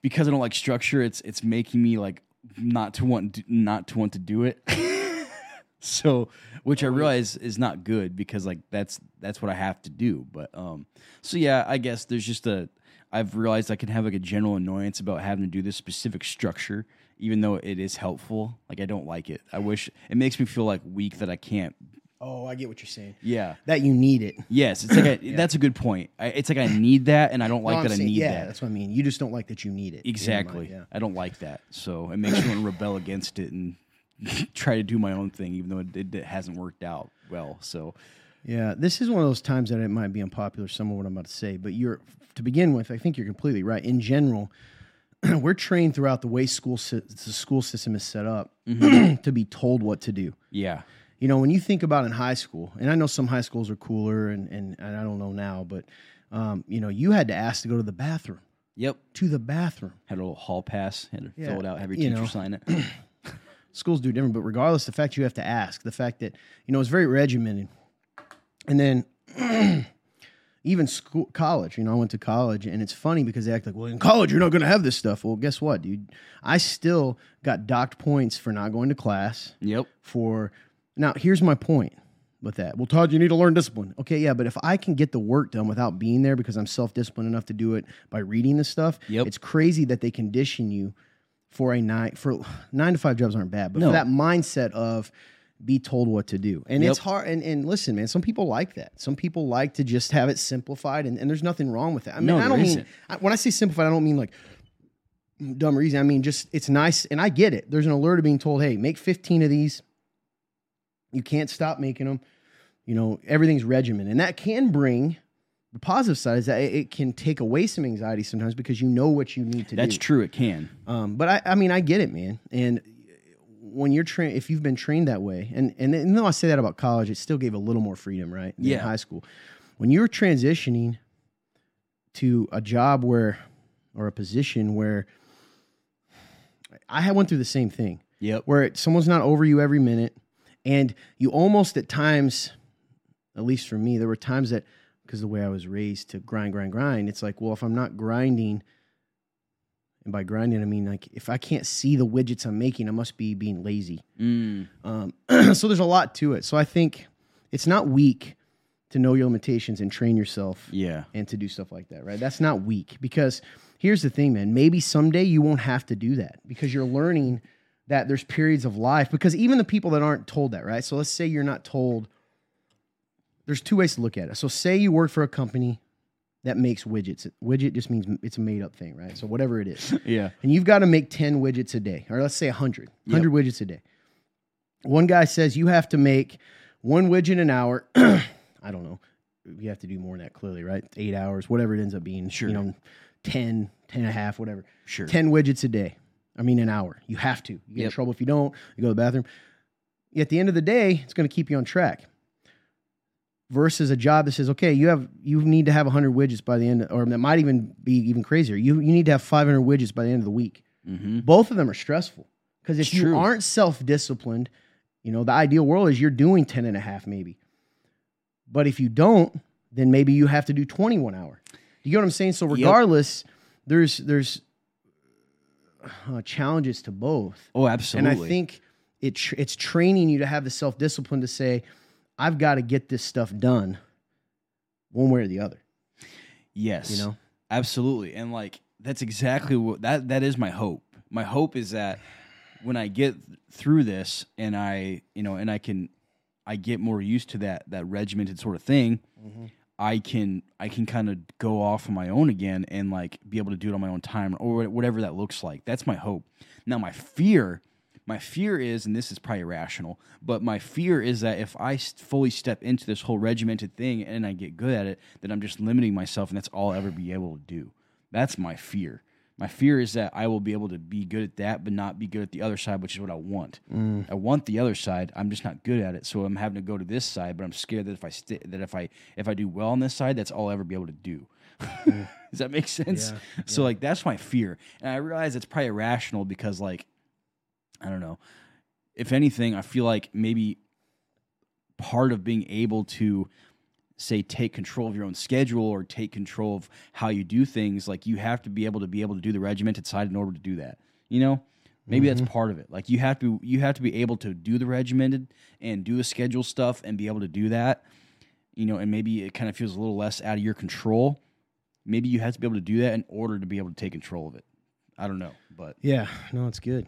because I don't like structure, it's it's making me like not to want not to want to do it. so, which I realize is not good because like that's that's what I have to do. But um, so yeah, I guess there's just a I've realized I can have like a general annoyance about having to do this specific structure, even though it is helpful. Like I don't like it. I wish it makes me feel like weak that I can't. Oh, I get what you're saying. Yeah. That you need it. Yes, it's like a, that's a good point. I, it's like I need that, and I don't like No, that I need yeah, that. that's what I mean. You just don't like that you need it. your mind, Exactly. Yeah. I don't like that. So it makes me want to rebel against it and try to do my own thing, even though it, it, it hasn't worked out well. So Yeah, this is one of those times that it might be unpopular, some of what I'm about to say, but you're to begin with, I think you're completely right. In general, we're trained throughout the way school sy- the school system is set up to be told what to do. yeah, You know, when you think about in high school, and I know some high schools are cooler, and and, and I don't know now, but um, you know, you had to ask to go to the bathroom, yep. to the bathroom. Had a little hall pass. Had to Yeah, fill it out. Have your you teacher know. sign it. schools do different, but regardless, the fact you have to ask, the fact that you know it's very regimented, and then even school, college. You know, I went to college, and it's funny because they act like, well, in college you're not going to have this stuff. Well, guess what, dude? I still got docked points for not going to class. Yep. For now, here's my point with that. Well, Todd, you need to learn discipline. Okay, yeah, but if I can get the work done without being there because I'm self disciplined enough to do it by reading this stuff, Yep. it's crazy that they condition you for a nine for nine to five jobs aren't bad, but No. for that mindset of be told what to do. And it's hard and, and listen, man, some people like that. Some people like to just have it simplified and, and there's nothing wrong with that. I mean, No, I don't mean. I, when I say simplified, I don't mean like dumb or easy. I mean just it's nice and I get it. There's an alert of being told, hey, make 15 of these. You can't stop making them. You know, everything's regimen. And that can bring the positive side is that it, it can take away some anxiety sometimes because you know what you need to That's do. That's true. It can. Um, but I, I mean, I get it, man. And when you're trained, if you've been trained that way, and and though I say that about college, it still gave a little more freedom, right? than Yeah. high school. When you're transitioning to a job where, or a position where, I had went through the same thing Yep. where it, someone's not over you every minute, and you almost at times, at least for me, there were times that because the way I was raised to grind, grind, grind, it's like, well, if I'm not grinding, and by grinding I mean like if I can't see the widgets I'm making, I must be being lazy. Mm, Um, so there's a lot to it. So I think it's not weak to know your limitations and train yourself yeah. and to do stuff like that, right? That's not weak because here's the thing, man. Maybe someday you won't have to do that because you're learning that there's periods of life. Because even the people that aren't told that, right? So let's say you're not told. There's two ways to look at it. So say you work for a company that makes widgets. Widget just means it's a made up thing, right? So whatever it is Yeah. and you've got to make 10 widgets a day, or let's say 100, 100 widgets a day. One guy says you have to make one widget an hour. I don't know. You have to do more than that, clearly, right? Eight hours, whatever it ends up being. Sure. You know, 10, 10 and a half, whatever. Sure. 10 widgets a day. I mean, an hour. You have to. You get in trouble if you don't. You go to the bathroom. At the end of the day, it's going to keep you on track. Versus a job that says, okay, you have you need to have 100 widgets by the end, of, or that might even be even crazier. You you need to have 500 widgets by the end of the week. Mm-hmm. Both of them are stressful because if It's you true. aren't self disciplined, you know the ideal world is you're doing 10 and a half maybe. But if you don't, then maybe you have to do 21 hour. You get what I'm saying? So regardless, there's there's uh, challenges to both. Oh, absolutely. And I think it tr- it's training you to have the self discipline to say, I've got to get this stuff done, one way or the other. yes. You know, Absolutely. And like that's exactly what that that is my hope. My hope is that when I get through this and I, you know, and I can, I get more used to that that regimented sort of thing. Mm-hmm. I can I can kind of go off on my own again and like be able to do it on my own time or whatever that looks like. That's my hope. Now my fear, my fear is, and this is probably irrational, but my fear is that if I fully step into this whole regimented thing and I get good at it, that I'm just limiting myself and that's all I'll ever be able to do. That's my fear. My fear is that I will be able to be good at that, but not be good at the other side, which is what I want. Mm. I want the other side. I'm just not good at it, so I'm having to go to this side. But I'm scared that if I sti that if I if I do well on this side, that's all I'll ever be able to do. Mm. Does that make sense? So like that's my fear, and I realize it's probably irrational because like I don't know. If anything, I feel like maybe part of being able to say take control of your own schedule or take control of how you do things like you have to be able to be able to do the regimented side in order to do that you know? Maybe that's mm-hmm. part of it. Like you have to you have to be able to do the regimented and do the schedule stuff and be able to do that you know and maybe it kind of feels a little less out of your control. Maybe you have to be able to do that in order to be able to take control of it. I don't know but Yeah, no, it's good.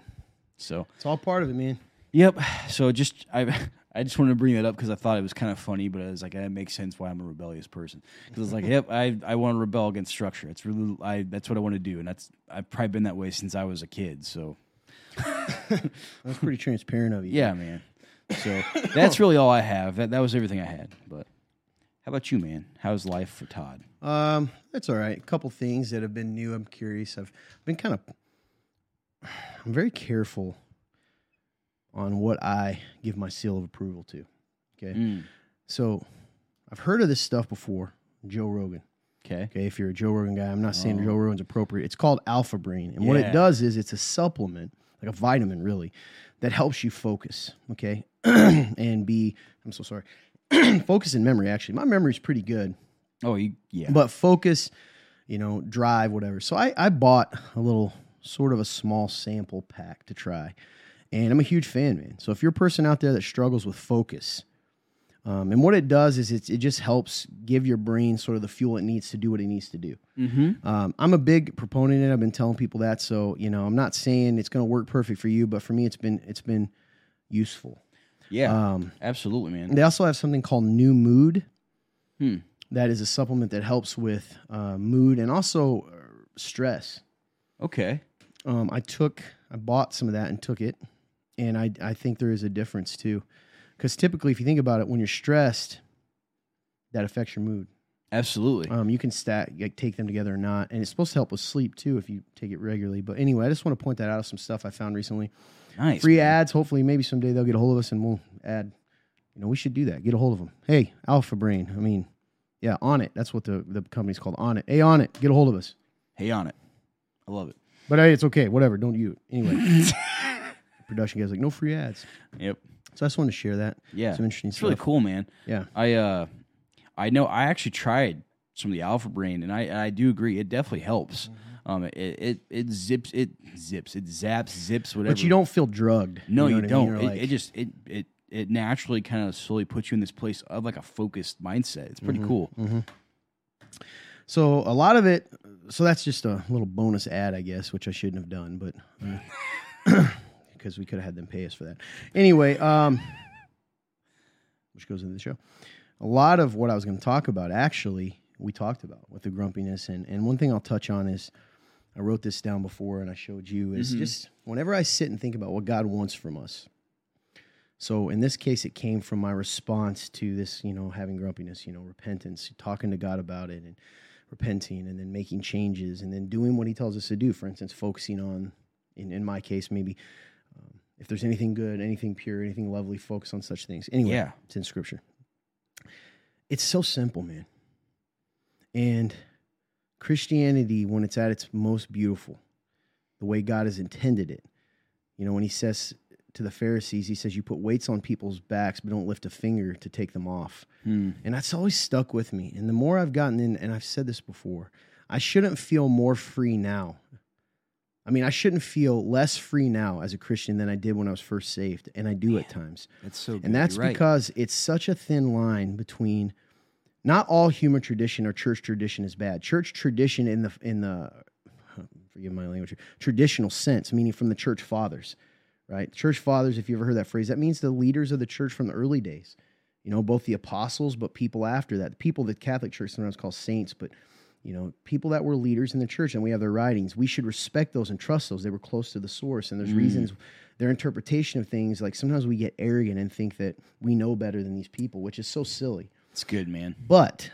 So It's all part of it, man. Yep. So just I I just wanted to bring that up because I thought it was kind of funny, but it was like that makes sense why I'm a rebellious person. Because it's like, yep, I I want to rebel against structure. It's really I that's what I want to do, and that's I've probably been that way since I was a kid. So That's pretty transparent of you. yeah, man. So that's really all I have. That that was everything I had. But how about you, man? How's life for Todd? Um, that's all right. A couple things that have been new. I'm curious. I've been kind of, I'm very careful on what I give my seal of approval to. Okay. Mm. So I've heard of this stuff before. Joe Rogan. Okay. Okay. If you're a Joe Rogan guy, I'm not saying Joe Rogan's appropriate. It's called Alpha Brain. And what it does is it's a supplement, like a vitamin really, that helps you focus. Okay. and be, I'm so sorry. focus and memory, actually. My memory's pretty good Oh, you yeah. but focus, you know, drive, whatever. So I, I bought a little sort of a small sample pack to try. And I'm a huge fan, man. So if you're a person out there that struggles with focus, um, and what it does is it's, it just helps give your brain sort of the fuel it needs to do what it needs to do. mm-hmm. Um, I'm a big proponent of it. I've been telling people that. So you know, I'm not saying it's going to work perfect for you, but for me, it's been it's been useful. Yeah. Um, absolutely, man. they also have something called New Mood. Hmm. That is a supplement that helps with uh, mood and also uh, stress. Okay. Um, I took, I bought some of that and took it, and I I think there is a difference too, because typically, if you think about it, when you're stressed, that affects your mood. Absolutely. Um, you can stack, like, take them together or not, and it's supposed to help with sleep too if you take it regularly. But anyway, I just want to point that out of some stuff I found recently. nice. Free man. ads. Hopefully, maybe someday they'll get a hold of us and we'll add. You know, we should do that. Get a hold of them. Hey, Alpha Brain. I mean, yeah, Onnit. That's what the the company's called. Onnit. Hey, Onnit. Get a hold of us. Hey Onnit. I love it. But hey, it's okay. Whatever. Don't you anyway. production guys like no free ads. Yep. So I just wanted to share that. Yeah. Some interesting It's really cool, man. Yeah. I uh I know I actually tried some of the alpha brain and I I do agree it definitely helps. Mm-hmm. Um it, it it zips it zips it zaps zips whatever. But you don't feel drugged. No, you, know what I mean? don't. It, like- it just it it it naturally kind of slowly puts you in this place of like a focused mindset. It's Mm-hmm. pretty cool. So a lot of it. So that's just a little bonus ad, I guess, which I shouldn't have done, but because we could have had them pay us for that. Anyway, um, which goes into the show. A lot of what I was going to talk about, actually, we talked about with the grumpiness, and and one thing I'll touch on is. I wrote this down before and I showed you is just whenever I sit and think about what God wants from us. So in this case, it came from my response to this, you know, having grumpiness, you know, repentance, talking to God about it and repenting and then making changes and then doing what he tells us to do. For instance, focusing on, in, in my case, maybe um, if there's anything good, anything pure, anything lovely, focus on such things. Anyway, Yeah. it's in scripture. It's so simple, man. And Christianity, when it's at its most beautiful, the way God has intended it, you know, when he says to the Pharisees, he says, You put weights on people's backs, but don't lift a finger to take them off. Hmm. And that's always stuck with me. And the more I've gotten in, and I've said this before, I shouldn't feel more free now. I mean, I shouldn't feel less free now as a Christian than I did when I was first saved. And I do at times. That's so good. And that's You're right. because it's such a thin line between not all human tradition or church tradition is bad. Church tradition in the in the forgive my language, traditional sense, meaning from the church fathers, right? Church fathers, if you ever heard that phrase, that means the leaders of the church from the early days. You know, both the apostles, but people after that. The people the Catholic Church sometimes calls saints, but you know, people that were leaders in the church and we have their writings. We should respect those and trust those. They were close to the source. And there's mm. reasons their interpretation of things, like sometimes we get arrogant and think that we know better than these people, which is so silly. It's good, man. But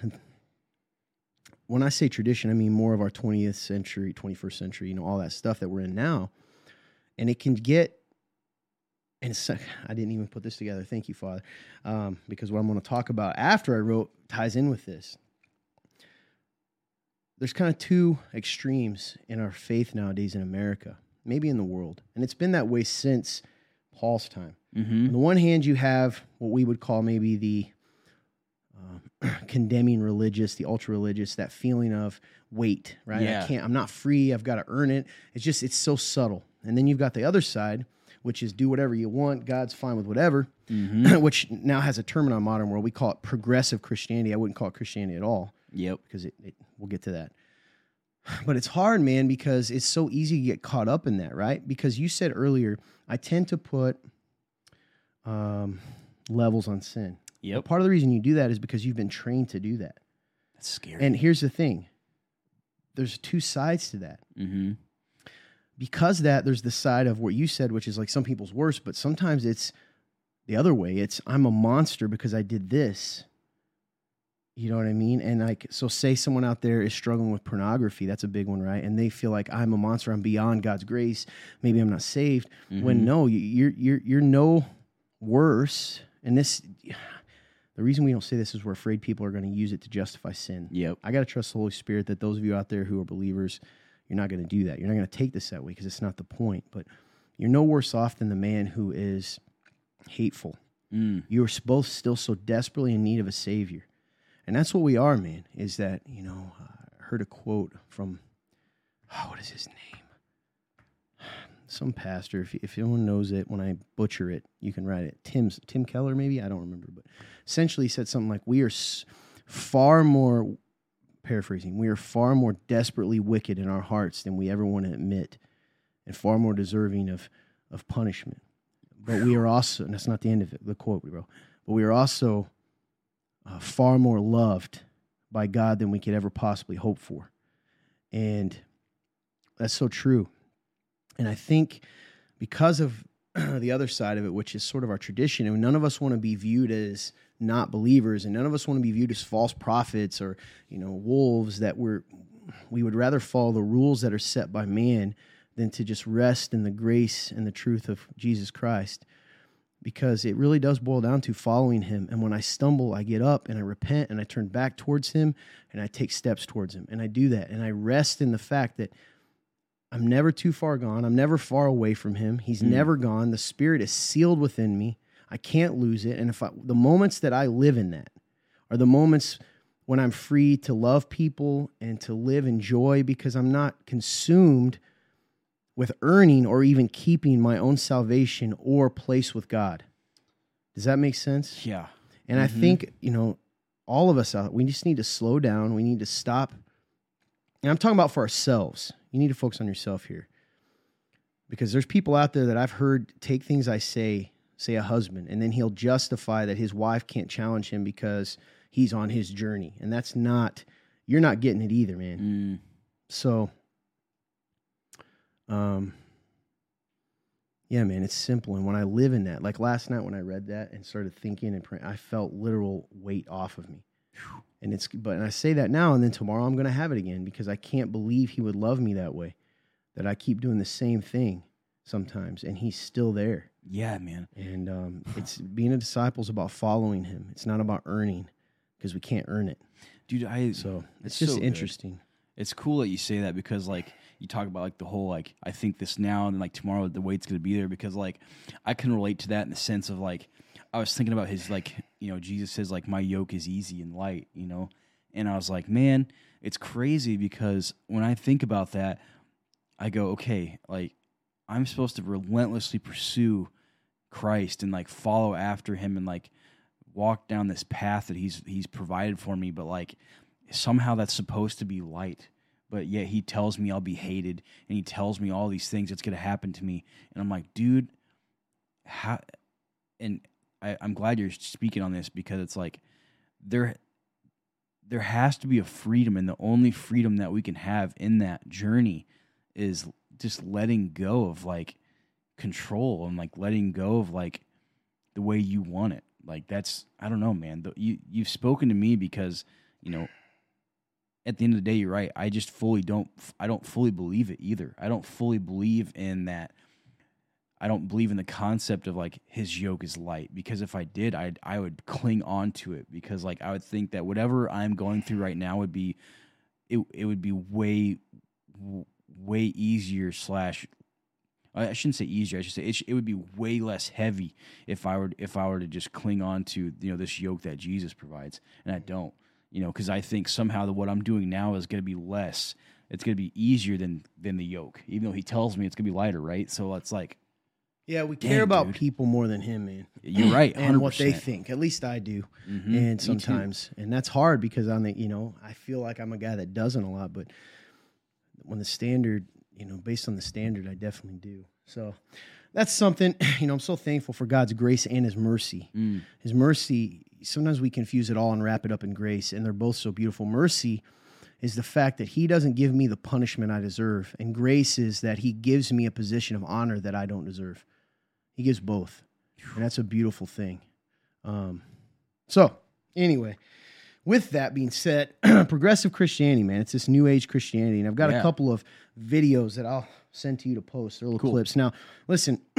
when I say tradition, I mean more of our 20th century, 21st century, you know, all that stuff that we're in now. And it can get, and it's, I didn't even put this together. Thank you, Father. Um, because what I'm going to talk about after I wrote ties in with this. There's kind of two extremes in our faith nowadays in America, maybe in the world. And it's been that way since Paul's time. Mm-hmm. On the one hand, you have what we would call maybe the uh, condemning religious, the ultra religious, that feeling of weight, right? Yeah. I can't, I'm not free. I've got to earn it. It's just, it's so subtle. And then you've got the other side, which is do whatever you want. God's fine with whatever, which now has a term in our modern world. We call it progressive Christianity. I wouldn't call it Christianity at all Yep. because it, it we'll get to that. But it's hard, man, because it's so easy to get caught up in that, right? Because you said earlier, I tend to put um, levels on sin. Yep. Part of the reason you do that is because you've been trained to do that. That's scary. And here's the thing: there's two sides to that. mm-hmm. Because that there's the side of what you said, which is like some people's worse, but sometimes it's the other way. It's I'm a monster because I did this. You know what I mean? And like, so say someone out there is struggling with pornography. That's a big one, right? And they feel like I'm a monster. I'm beyond God's grace. Maybe I'm not saved. When mm-hmm. no, you- you're you're you're no worse. And this, the reason we don't say this is we're afraid people are going to use it to justify sin. Yep. I got to trust the Holy Spirit that those of you out there who are believers, you're not going to do that. You're not going to take this that way because it's not the point. But you're no worse off than the man who is hateful. Mm. You're both still so desperately in need of a savior. And that's what we are, man, is that, you know, uh, I heard a quote from, oh, what is his name? Some pastor, if, if anyone knows it, when I butcher it, you can write it. Tim's, Tim Keller, maybe? I don't remember. But essentially he said something like, we are s- far more, paraphrasing, we are far more desperately wicked in our hearts than we ever want to admit and far more deserving of, of punishment. But we are also, and that's not the end of it, the quote we wrote, but we are also uh, far more loved by God than we could ever possibly hope for. And that's so true. And I think because of the other side of it, which is sort of our tradition, and none of us want to be viewed as not believers, and none of us want to be viewed as false prophets or you know wolves. That we're we would rather follow the rules that are set by man than to just rest in the grace and the truth of Jesus Christ because it really does boil down to following him. And when I stumble, I get up and I repent and I turn back towards him and I take steps towards him. And I do that. And I rest in the fact that I'm never too far gone. I'm never far away from him. He's hmm. never gone. The spirit is sealed within me. I can't lose it. And if I, the moments that I live in that are the moments when I'm free to love people and to live in joy because I'm not consumed with earning or even keeping my own salvation or place with God. Does that make sense? Yeah. And I mm-hmm. think, you know, all of us out, we just need to slow down. We need to stop. And I'm talking about for ourselves. You need to focus on yourself here. Because there's people out there that I've heard take things I say, say a husband, and then he'll justify that his wife can't challenge him because he's on his journey. And that's not, you're not getting it either, man. Mm. So, um, yeah, man, it's simple. And when I live in that, like last night when I read that and started thinking and praying, I felt literal weight off of me. And it's, but and I say that now, and then tomorrow I'm going to have it again because I can't believe He would love me that way. That I keep doing the same thing sometimes, and He's still there. Yeah, man. And um, it's being a disciple is about following Him. It's not about earning because we can't earn it. Dude, I So it's It's just so good. interesting. it's cool that you say that because like you talk about like the whole like I think this now and like tomorrow the weight's gonna be there because like I can relate to that in the sense of like I was thinking about his like you know Jesus says like my yoke is easy and light you know and I was like man it's crazy because when I think about that I go okay like I'm supposed to relentlessly pursue Christ and like follow after him and like walk down this path that he's he's provided for me but like somehow that's supposed to be light but yet he tells me I'll be hated and he tells me all these things that's going to happen to me. And I'm like dude how and I, I'm glad you're speaking on this because it's like there there has to be a freedom and the only freedom that we can have in that journey is just letting go of like control and like letting go of like the way you want it. Like that's i don't know man. The, you you've spoken to me because you know at the end of the day you're right. I just fully don't i don't fully believe it either. I don't fully believe in that. I don't believe in the concept of like his yoke is light because if I did, I I would cling on to it because like I would think that whatever I'm going through right now would be it it would be way way easier slash I shouldn't say easier. I should say it, sh- it would be way less heavy if I were if I were to just cling on to you know this yoke that Jesus provides, and I don't. You know, because I think somehow that what I'm doing now is going to be less. It's going to be easier than than the yoke, even though He tells me it's going to be lighter, right? So it's like Yeah, we care about dude. people more than him, man. you're right, and what they think. At least I do. Mhm, and sometimes, and that's hard because I'm the, you know, I feel like I'm a guy that doesn't a lot, but when the standard, you know, based on the standard, I definitely do. So that's something, you know, I'm so thankful for God's grace and His mercy. Mm. His mercy, sometimes we confuse it all and wrap it up in grace, and they're both so beautiful. Mercy is the fact that He doesn't give me the punishment I deserve, and grace is that He gives me a position of honor that I don't deserve. He gives both, and that's a beautiful thing. Um, so, anyway, with that being said, progressive Christianity, man, it's this new age Christianity, and I've got a couple of videos that I'll send to you to post. They're little Cool. clips. Now, listen,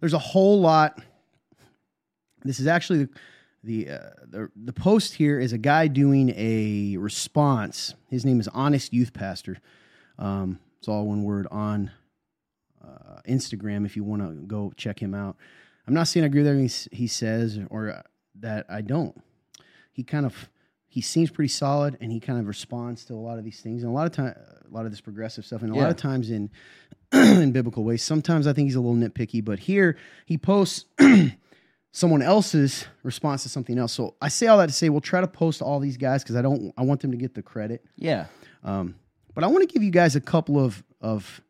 there's a whole lot. This is actually the the, uh, the the post here is a guy doing a response. His name is Honest Youth Pastor. Um, it's all one word on uh, Instagram. If you want to go check him out, I'm not saying I agree with everything he he says or uh, that I don't. He kind of he seems pretty solid, and he kind of responds to a lot of these things, and a lot of time, a lot of this progressive stuff, and a lot of times in in biblical ways. Sometimes I think he's a little nitpicky, but here he posts someone else's response to something else. So I say all that to say we'll try to post all these guys because I don't I want them to get the credit. Yeah. Um, but I want to give you guys a couple of of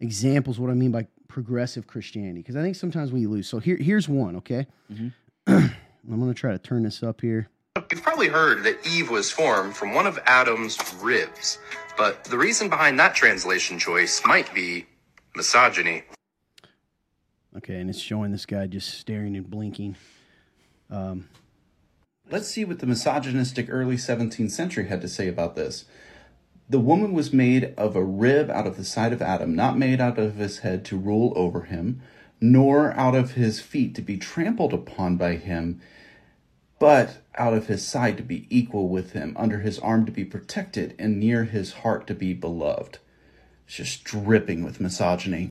examples what I mean by progressive Christianity because I think sometimes we lose. So here here's one. Okay, Mhm. I'm gonna try to turn this up here. You've probably heard that Eve was formed from one of Adam's ribs, but the reason behind that translation choice might be misogyny. Okay, and it's showing this guy just staring and blinking. Um, Let's see what the misogynistic early 17th century had to say about this. The woman was made of a rib out of the side of Adam, not made out of his head to rule over him, nor out of his feet to be trampled upon by him, but out of his side to be equal with him, under his arm to be protected, and near his heart to be beloved. It's just dripping with misogyny.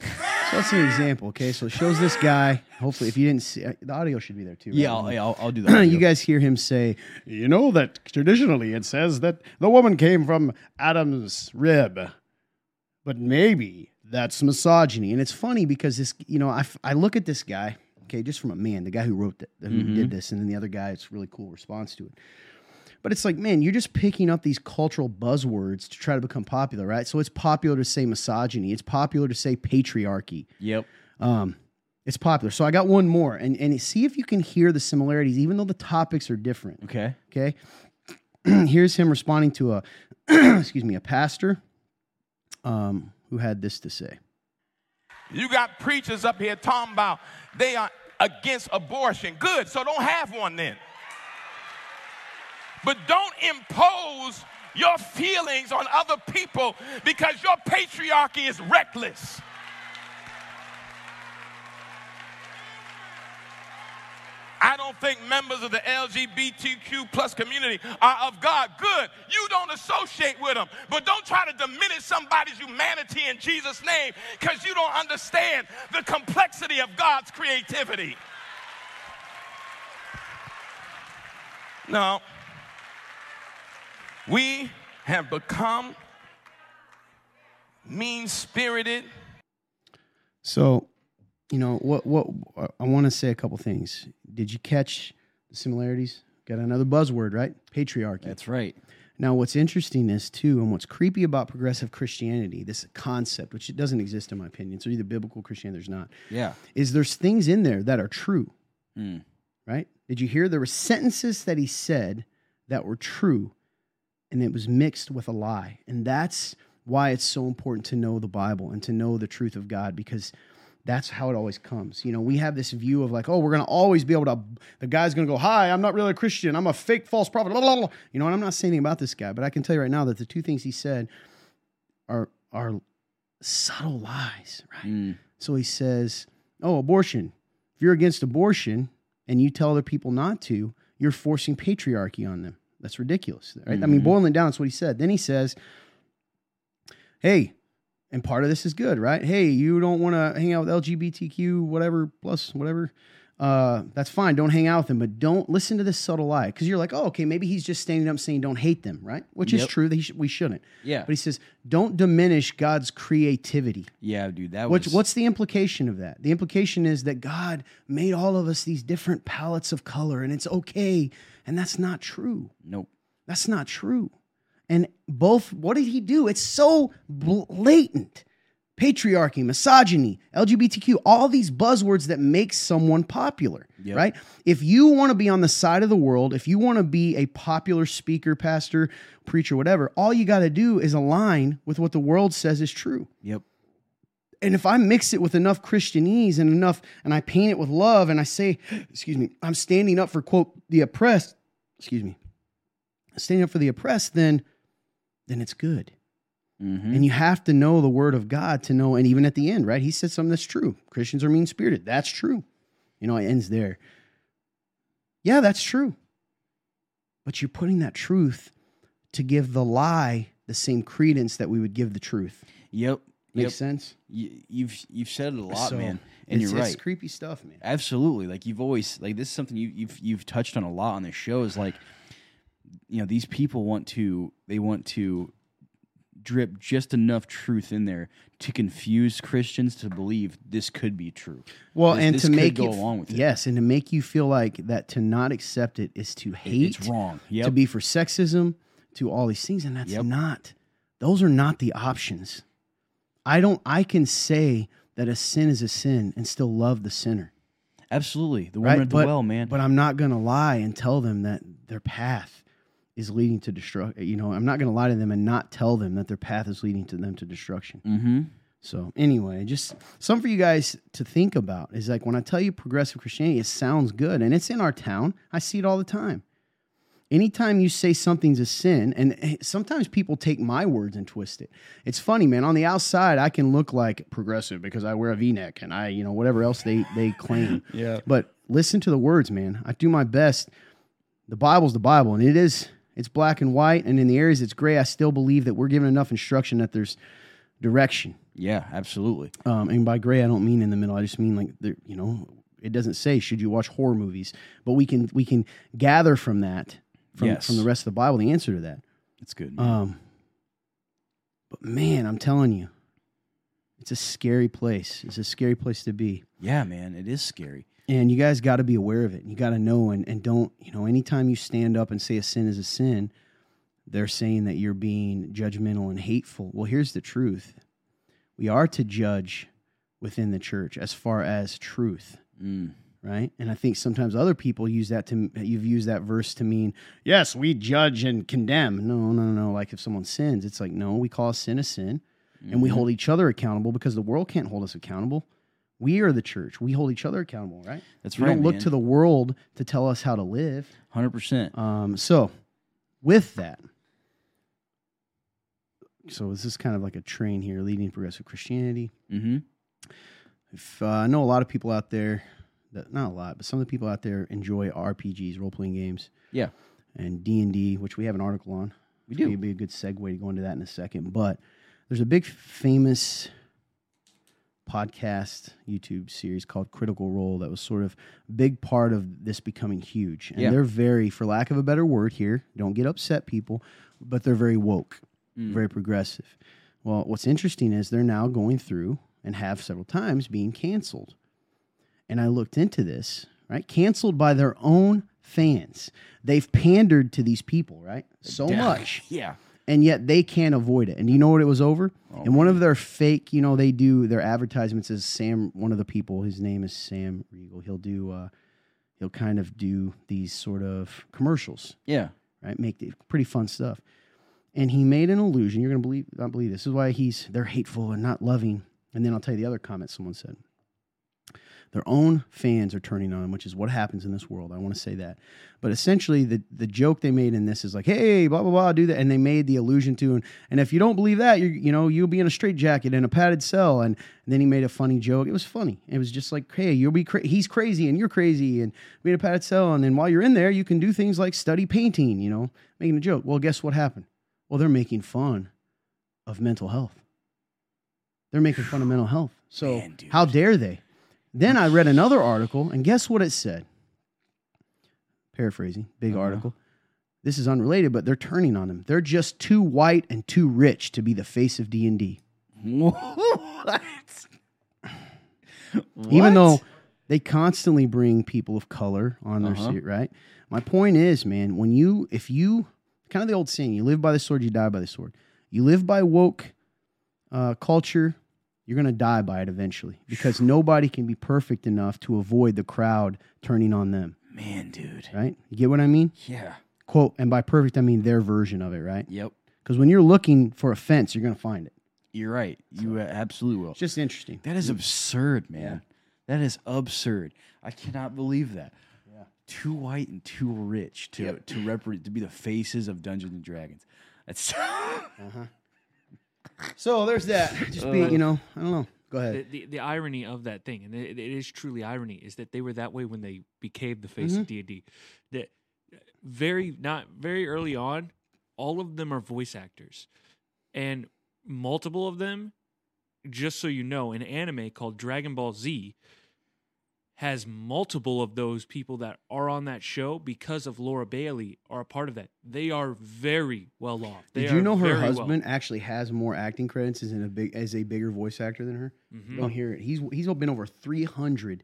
so that's an example. Okay, so it shows this guy. Hopefully, if you didn't see uh, the audio, should be there too. right? Yeah, I'll, yeah, I'll, I'll do that. you guys hear him say, "You know that traditionally it says that the woman came from Adam's rib, but maybe that's misogyny." And it's funny because this, you know, I, I look at this guy, okay, just from a man, the guy who wrote that, who did this, and then the other guy, it's a really cool response to it. But it's like, man, you're just picking up these cultural buzzwords to try to become popular, right? So it's popular to say misogyny. It's popular to say patriarchy. Yep. Um, it's popular. So I got one more, and and see if you can hear the similarities, even though the topics are different. Okay. Okay, here's him responding to a excuse me a pastor, um, who had this to say. You got preachers up here talking about they are against abortion. Good, so don't have one then. But don't impose your feelings on other people because your patriarchy is reckless. I don't think members of the LGBTQ plus community are of God. Good. You don't associate with them. But don't try to diminish somebody's humanity in Jesus' name because you don't understand the complexity of God's creativity. Now, We have become mean spirited. So, you know what? What I want to say a couple things. Did you catch the similarities? Got another buzzword, right? Patriarchy. That's right. Now, what's interesting is too, and what's creepy about progressive Christianity, this concept, which it doesn't exist in my opinion, so either biblical Christianity, there's not, Yeah. is there's things in there that are true, Hmm. right? Did you hear there were sentences that he said that were true, and it was mixed with a lie, and that's why it's so important to know the Bible and to know the truth of God because that's how it always comes. You know, we have this view of like, oh, we're going to always be able to, the guy's going to go, hi, I'm not really a Christian. I'm a fake false prophet. Blah, blah, blah. You know, and I'm not saying anything about this guy, but I can tell you right now that the two things he said are, are subtle lies, right? Mm. So he says, oh, abortion. If you're against abortion and you tell other people not to, you're forcing patriarchy on them. That's ridiculous, right? I mean, Mhm. boiling it down, that's what he said. Then he says, hey, and part of this is good, right? Hey, you don't want to hang out with LGBTQ, whatever, plus whatever. Uh, that's fine. Don't hang out with them, but don't listen to this subtle lie because you're like, oh, okay, maybe he's just standing up saying don't hate them, right? Which is true. That he sh- we shouldn't. Yeah. But he says don't diminish God's creativity. Yeah, dude. That Which, was what's the implication of that? The implication is that God made all of us these different palettes of color, and it's okay. And that's not true. nope. That's not true. And both, what did he do? It's so blatant. Patriarchy, misogyny, LGBTQ, all these buzzwords that make someone popular, Yep. right? If you want to be on the side of the world, if you want to be a popular speaker, pastor, preacher, whatever, all you got to do is align with what the world says is true Yep. and if I mix it with enough Christianese and enough, and I paint it with love, and I say, excuse me, I'm standing up for quote the oppressed, excuse me, standing up for the oppressed, then, then it's good. Mm-hmm. And you have to know the word of God to know. And even at the end, right? He said something that's true. Christians are mean spirited. That's true. You know, it ends there. Yeah, that's true. But you're putting that truth to give the lie the same credence that we would give the truth. Yep. Makes Yep. sense? You, you've you've said it a lot, So, man, and you're right. It's creepy stuff, man. Absolutely. Like you've always like this is something you, you've you've touched on a lot on this show is like you know these people want to they want to drip just enough truth in there to confuse Christians to believe this could be true. Well, This- and this to make go it along with it. yes, and to make you feel like that to not accept it is to hate, It's wrong. to be for sexism, to all these things, and that's Yep. not. Those are not the options. I don't. I can say that a sin is a sin and still love the sinner, Absolutely. The right? woman at the but, well, man. But I'm not going to lie and tell them that their path is leading to destruction. You know, I'm not going to lie to them and not tell them that their path is leading to them to destruction. mm-hmm. So anyway, just something for you guys to think about is like when I tell you progressive Christianity, it sounds good and it's in our town. I see it all the time. Anytime you say something's a sin, and eh, sometimes people take my words and twist it. It's funny, man. On the outside, I can look like progressive because I wear a V-neck and I, you know, whatever else they they claim. Yeah. But listen to the words, man. I do my best. The Bible's the Bible, and it is it's black and white, and in the areas it's gray, I still believe that we're given enough instruction that there's direction. Yeah, absolutely. Um, and by gray, I don't mean in the middle. I just mean like there, you know, it doesn't say should you watch horror movies, but we can we can gather from that from Yes. from the rest of the Bible the answer to that. It's good. man. Um, but man, I'm telling you, it's a scary place. It's a scary place to be. yeah, man, it is scary. And you guys got to be aware of it. You got to know and, and don't, you know, anytime you stand up and say a sin is a sin, they're saying that you're being judgmental and hateful. Well, here's the truth we are to judge within the church as far as truth, Mm. right? And I think sometimes other people use that to, you've used that verse to mean, yes, we judge and condemn. No, no, no. Like if someone sins, it's like, no, we call a sin a sin and we Mhm. hold each other accountable because the world can't hold us accountable. We are the church. We hold each other accountable, right? That's we right. don't look man. to the world to tell us how to live. hundred percent. Um, so, with that, so this is kind of like a train here leading progressive Christianity. Mm-hmm. If uh, I know a lot of people out there, that not a lot, but some of the people out there enjoy RPGs, role playing games. Yeah. and D and D, which we have an article on. We do. It'd be a good segue to go into that in a second. But there's a big famous podcast YouTube series called Critical Role that was sort of a big part of this becoming huge. And Yeah. they're very, for lack of a better word here, don't get upset, people, but they're very woke, Mm. very progressive. Well, what's interesting is they're now going through and have several times being canceled. And I looked into this, right? Canceled by their own fans. They've pandered to these people, right? So much. Yeah. And yet they can't avoid it. And you know what it was over? Oh, and one of their fake, you know, they do their advertisements is Sam. One of the people, his name is Sam Riegel. He'll do, uh, he'll kind of do these sort of commercials, Yeah. right? Make the, pretty fun stuff. And he made an illusion. You're gonna believe, not believe this. This is why he's they're hateful and not loving. And then I'll tell you the other comment someone said. Their own fans are turning on them, which is what happens in this world. I want to say that. But essentially, the, the joke they made in this is like, hey, blah, blah, blah, do that. And they made the allusion to, and, and if you don't believe that, you you know, you'll be in a straitjacket in a padded cell. And, then he made a funny joke. It was funny. It was just like, hey, you'll be cra- he's crazy and you're crazy and be in a padded cell. And then while you're in there, you can do things like study painting, you know, making a joke. Well, guess what happened? Well, they're making fun of mental health. They're making fun of mental health. So Man, how dare they? Then I read another article, and guess what it said? Paraphrasing, big Uh-huh. article. This is unrelated, but they're turning on him. They're just too white and too rich to be the face of D and D. what? Even though they constantly bring people of color on their Uh-huh. seat, right? My point is, man, when you, if you, kind of the old saying, you live by the sword, you die by the sword. You live by woke uh, culture, you're going to die by it eventually because nobody can be perfect enough to avoid the crowd turning on them, Man, dude. right? You get what I mean? Yeah. Quote, and by perfect, I mean their version of it, right? Yep. Because when you're looking for a fence, you're going to find it. You're right. You uh, absolutely will. It's just interesting. That is absurd, man. That is absurd. I cannot believe that. Yeah. Too white and too rich to to represent to be the faces of Dungeons and Dragons. That's So there's that. Just be, you uh. know, I don't know. Go The, ahead. the, the irony of that thing, and it, it is truly irony, is that they were that way when they became the face of mm-hmm. D and D. That very not very early on, all of them are voice actors, and multiple of them, just so you know, an anime called Dragon Ball Z has multiple of those people that are on that show because of Laura Bailey are a part of that. They are very well off. They Did you know her very well- husband actually has more acting credits as a big as a bigger voice actor than her? Mhm. You don't hear it. He's he's been over three hundred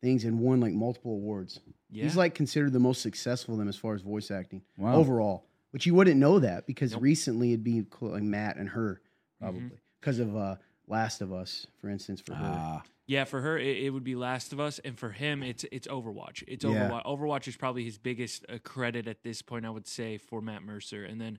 things and won like multiple awards. Yeah. He's like considered the most successful of them as far as voice acting Wow. overall. But you wouldn't know that because Nope. recently it'd be like Matt and her Mm-hmm. probably because of uh, Last of Us, for instance, for her. ah. Yeah, for her it, it would be Last of Us, and for him it's it's Overwatch. It's Yeah. Overwatch. Overwatch is probably his biggest uh, credit at this point, I would say, for Matt Mercer, and then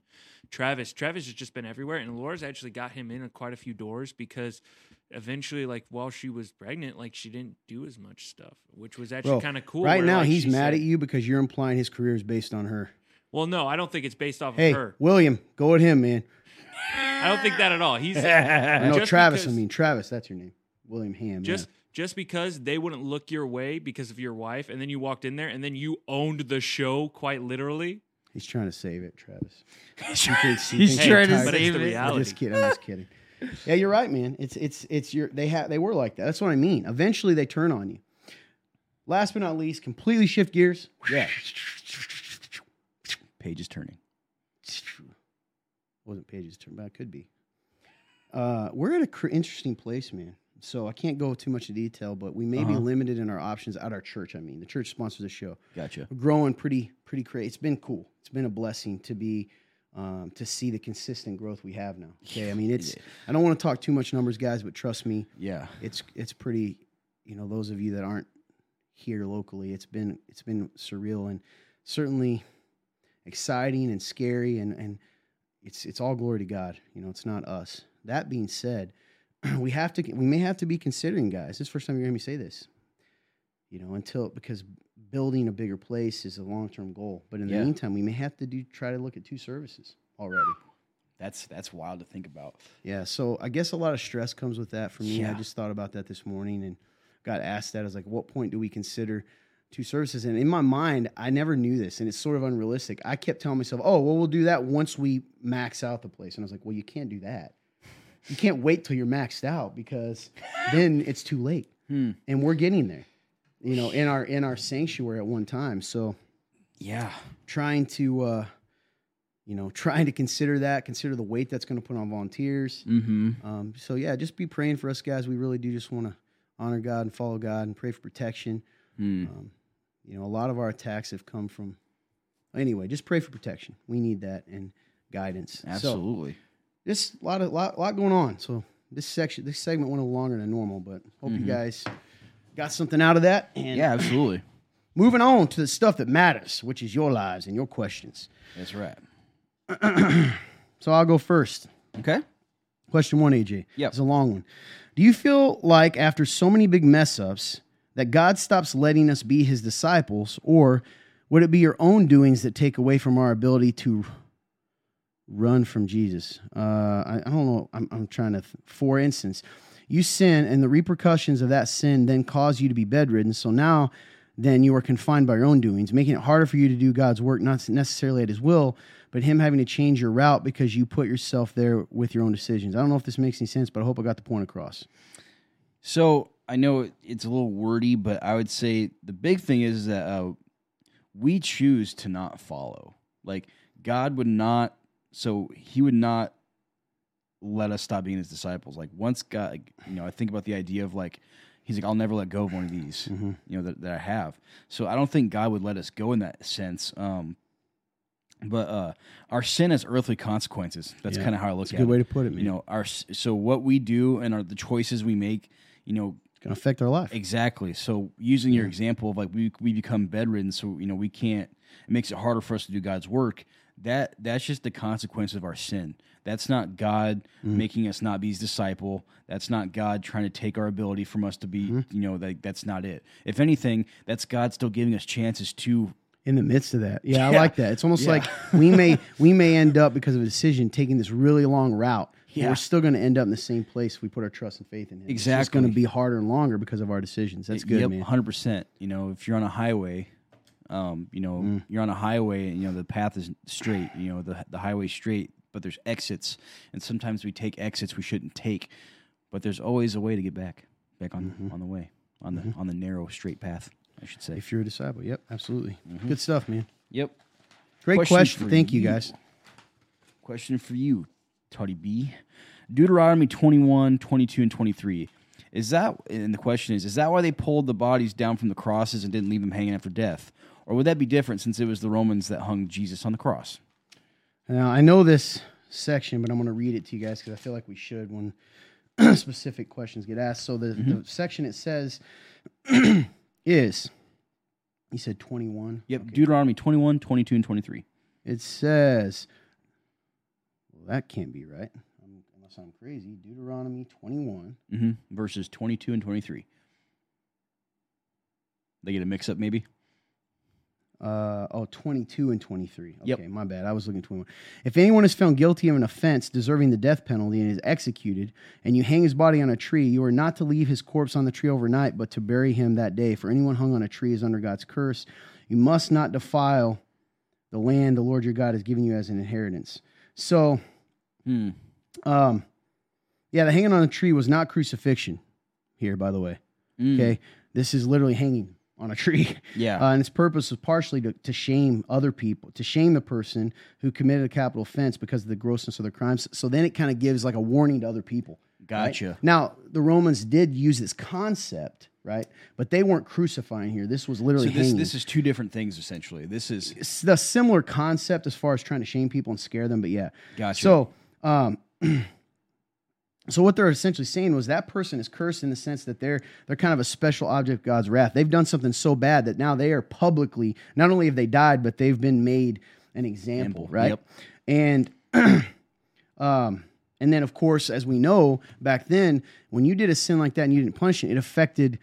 Travis. Travis has just been everywhere, and Laura's actually got him in quite a few doors because eventually, like while she was pregnant, like she didn't do as much stuff, which was actually kind of cool. right where, now, like, he's mad said- at you because you're implying his career is based on her. Well, no, I don't think it's based off Hey, of her. William, go at him, man. I don't think that at all. He's no, Travis. because- I mean, Travis. That's your name, Willingham. just yeah. just because they wouldn't look your way because of your wife, and then you walked in there, and then you owned the show quite literally. He's trying to save it, Travis. He's trying to Tyler, but it's save it. I'm just kidding. I'm just kidding. Yeah, you're right, man. It's it's it's your they have they were like that. That's what I mean. Eventually, they turn on you. Last but not least, completely shift gears. Yeah, Page is turning. wasn't pages turn, but it could be. Uh, we're at a cr- interesting place, man. So I can't go too much in detail, but we may be Uh-huh. limited in our options at our church. I mean, the church sponsors the show. Gotcha. We're growing pretty pretty crazy. It's been cool. It's been a blessing to be um, to see the consistent growth we have now. Okay, I mean it's. I don't want to talk too much numbers, guys, but trust me, Yeah. it's it's pretty. You know, those of you that aren't here locally, it's been it's been surreal and certainly exciting and scary and and it's it's all glory to God. You know, it's not us. That being said, we have to we may have to be considering guys. This is the first time you're hearing me say this. You know, until because building a bigger place is a long term goal. But in the meantime, we may have to do try to look at two services already. That's that's wild to think about. Yeah, so I guess a lot of stress comes with that for me. I just thought about that this morning and got asked that. I was like, what point do we consider two services? And in my mind, I never knew this, and it's sort of unrealistic. I kept telling myself, oh, well, we'll do that once we max out the place. And I was like, well, you can't do that. You can't wait till you're maxed out because then it's too late. Hmm. And we're getting there, you know, in our in our sanctuary at one time. So Yeah. trying to uh you know trying to consider that consider the weight that's going to put on volunteers Mm-hmm. um, so yeah just be praying for us guys we really do just want to honor god and follow god and pray for protection Hmm. um, you know, a lot of our attacks have come from. Anyway, just pray for protection. We need that and guidance. So, Just a lot of lot, lot going on. So this section, this segment went a little longer than normal, but hope you mm-hmm. guys got something out of that. And yeah, absolutely. moving on to the stuff that matters, which is your lives and your questions. That's right. So I'll go first. Okay. Question one, AJ. Yep. It's a long one. Do you feel like after so many big mess ups that God stops letting us be his disciples, or would it be your own doings that take away from our ability to run from Jesus? Uh, I, I don't know. I'm, I'm trying to, th- for instance, you sin and the repercussions of that sin then cause you to be bedridden. So now, then you are confined by your own doings, making it harder for you to do God's work, not necessarily at his will, but him having to change your route because you put yourself there with your own decisions. I don't know if this makes any sense, but I hope I got the point across. So I know it's a little wordy, but I would say the big thing is that uh, we choose to not follow. Like God would not, so He would not let us stop being His disciples. Like once God, like, you know, I think about the idea of like He's like, I'll never let go of one of these, you know, that, that I have. So I don't think God would let us go in that sense. Um, but uh, our sin has earthly consequences. That's Yeah. kind of how I look a at good way to put it, man. You know, our so what we do and our the choices we make, you know, to affect our life. Exactly. So using your example of like we we become bedridden, so you know we can't. It makes it harder for us to do God's work. That that's just the consequence of our sin. That's not God mm-hmm. making us not be His disciple. That's not God trying to take our ability from us to be. Mm-hmm. You know that that's not it. If anything, that's God still giving us chances to. in the midst of that. Yeah, I like that. It's almost Yeah. like we may we may end up because of a decision taking this really long route. Yeah. We're still going to end up in the same place if we put our trust and faith in him. It's Exactly. going to be harder and longer because of our decisions. That's good, yep, man. Hundred percent. You know, if you're on a highway, um, you know, Mm. you're on a highway and you know the path is straight. You know, the the highway's straight, but there's exits, and sometimes we take exits we shouldn't take. But there's always a way to get back, back on Mm-hmm. on the way, on the on the narrow straight path. I should say. If you're a disciple, yep, absolutely. Good stuff, man. Yep. Great Question question. Thank you, you. guys. Question for you, Toddy B. Deuteronomy 21, 22, and 23. Is that, and the question is, is that why they pulled the bodies down from the crosses and didn't leave them hanging after death? Or would that be different since it was the Romans that hung Jesus on the cross? Now I know this section, but I'm going to read it to you guys because I feel like we should when specific questions get asked. So the, Mm-hmm. the section it says is, you said 21. Yep. Deuteronomy 21, 22, and 23. It says, well, that can't be right, unless I'm crazy. Deuteronomy 21. hmm Verses 22 and 23. They get a mix up, maybe? Uh, oh, 22 and 23. Okay, Yep. my bad. I was looking at 21. If anyone is found guilty of an offense deserving the death penalty and is executed, and you hang his body on a tree, you are not to leave his corpse on the tree overnight, but to bury him that day. For anyone hung on a tree is under God's curse. You must not defile the land the Lord your God has given you as an inheritance. So, Hmm. um, yeah, the hanging on a tree was not crucifixion here, by the way. Mm. Okay. This is literally hanging on a tree. Yeah. Uh, and its purpose was partially to, to shame other people, to shame the person who committed a capital offense because of the grossness of their crimes. So then it kind of gives like a warning to other people. right? Gotcha. Now, the Romans did use this concept, right? But they weren't crucifying here. This was So literally this, hanging. this is two different things, essentially. This is. It's the similar concept as far as trying to shame people and scare them, but yeah. Gotcha. So, um, so what they're essentially saying was that person is cursed in the sense that they're they're kind of a special object of God's wrath. They've done something so bad that now they are publicly not only have they died, but they've been made an example, Example, right? yep. And um, and then of course, as we know back then, when you did a sin like that and you didn't punish it, it affected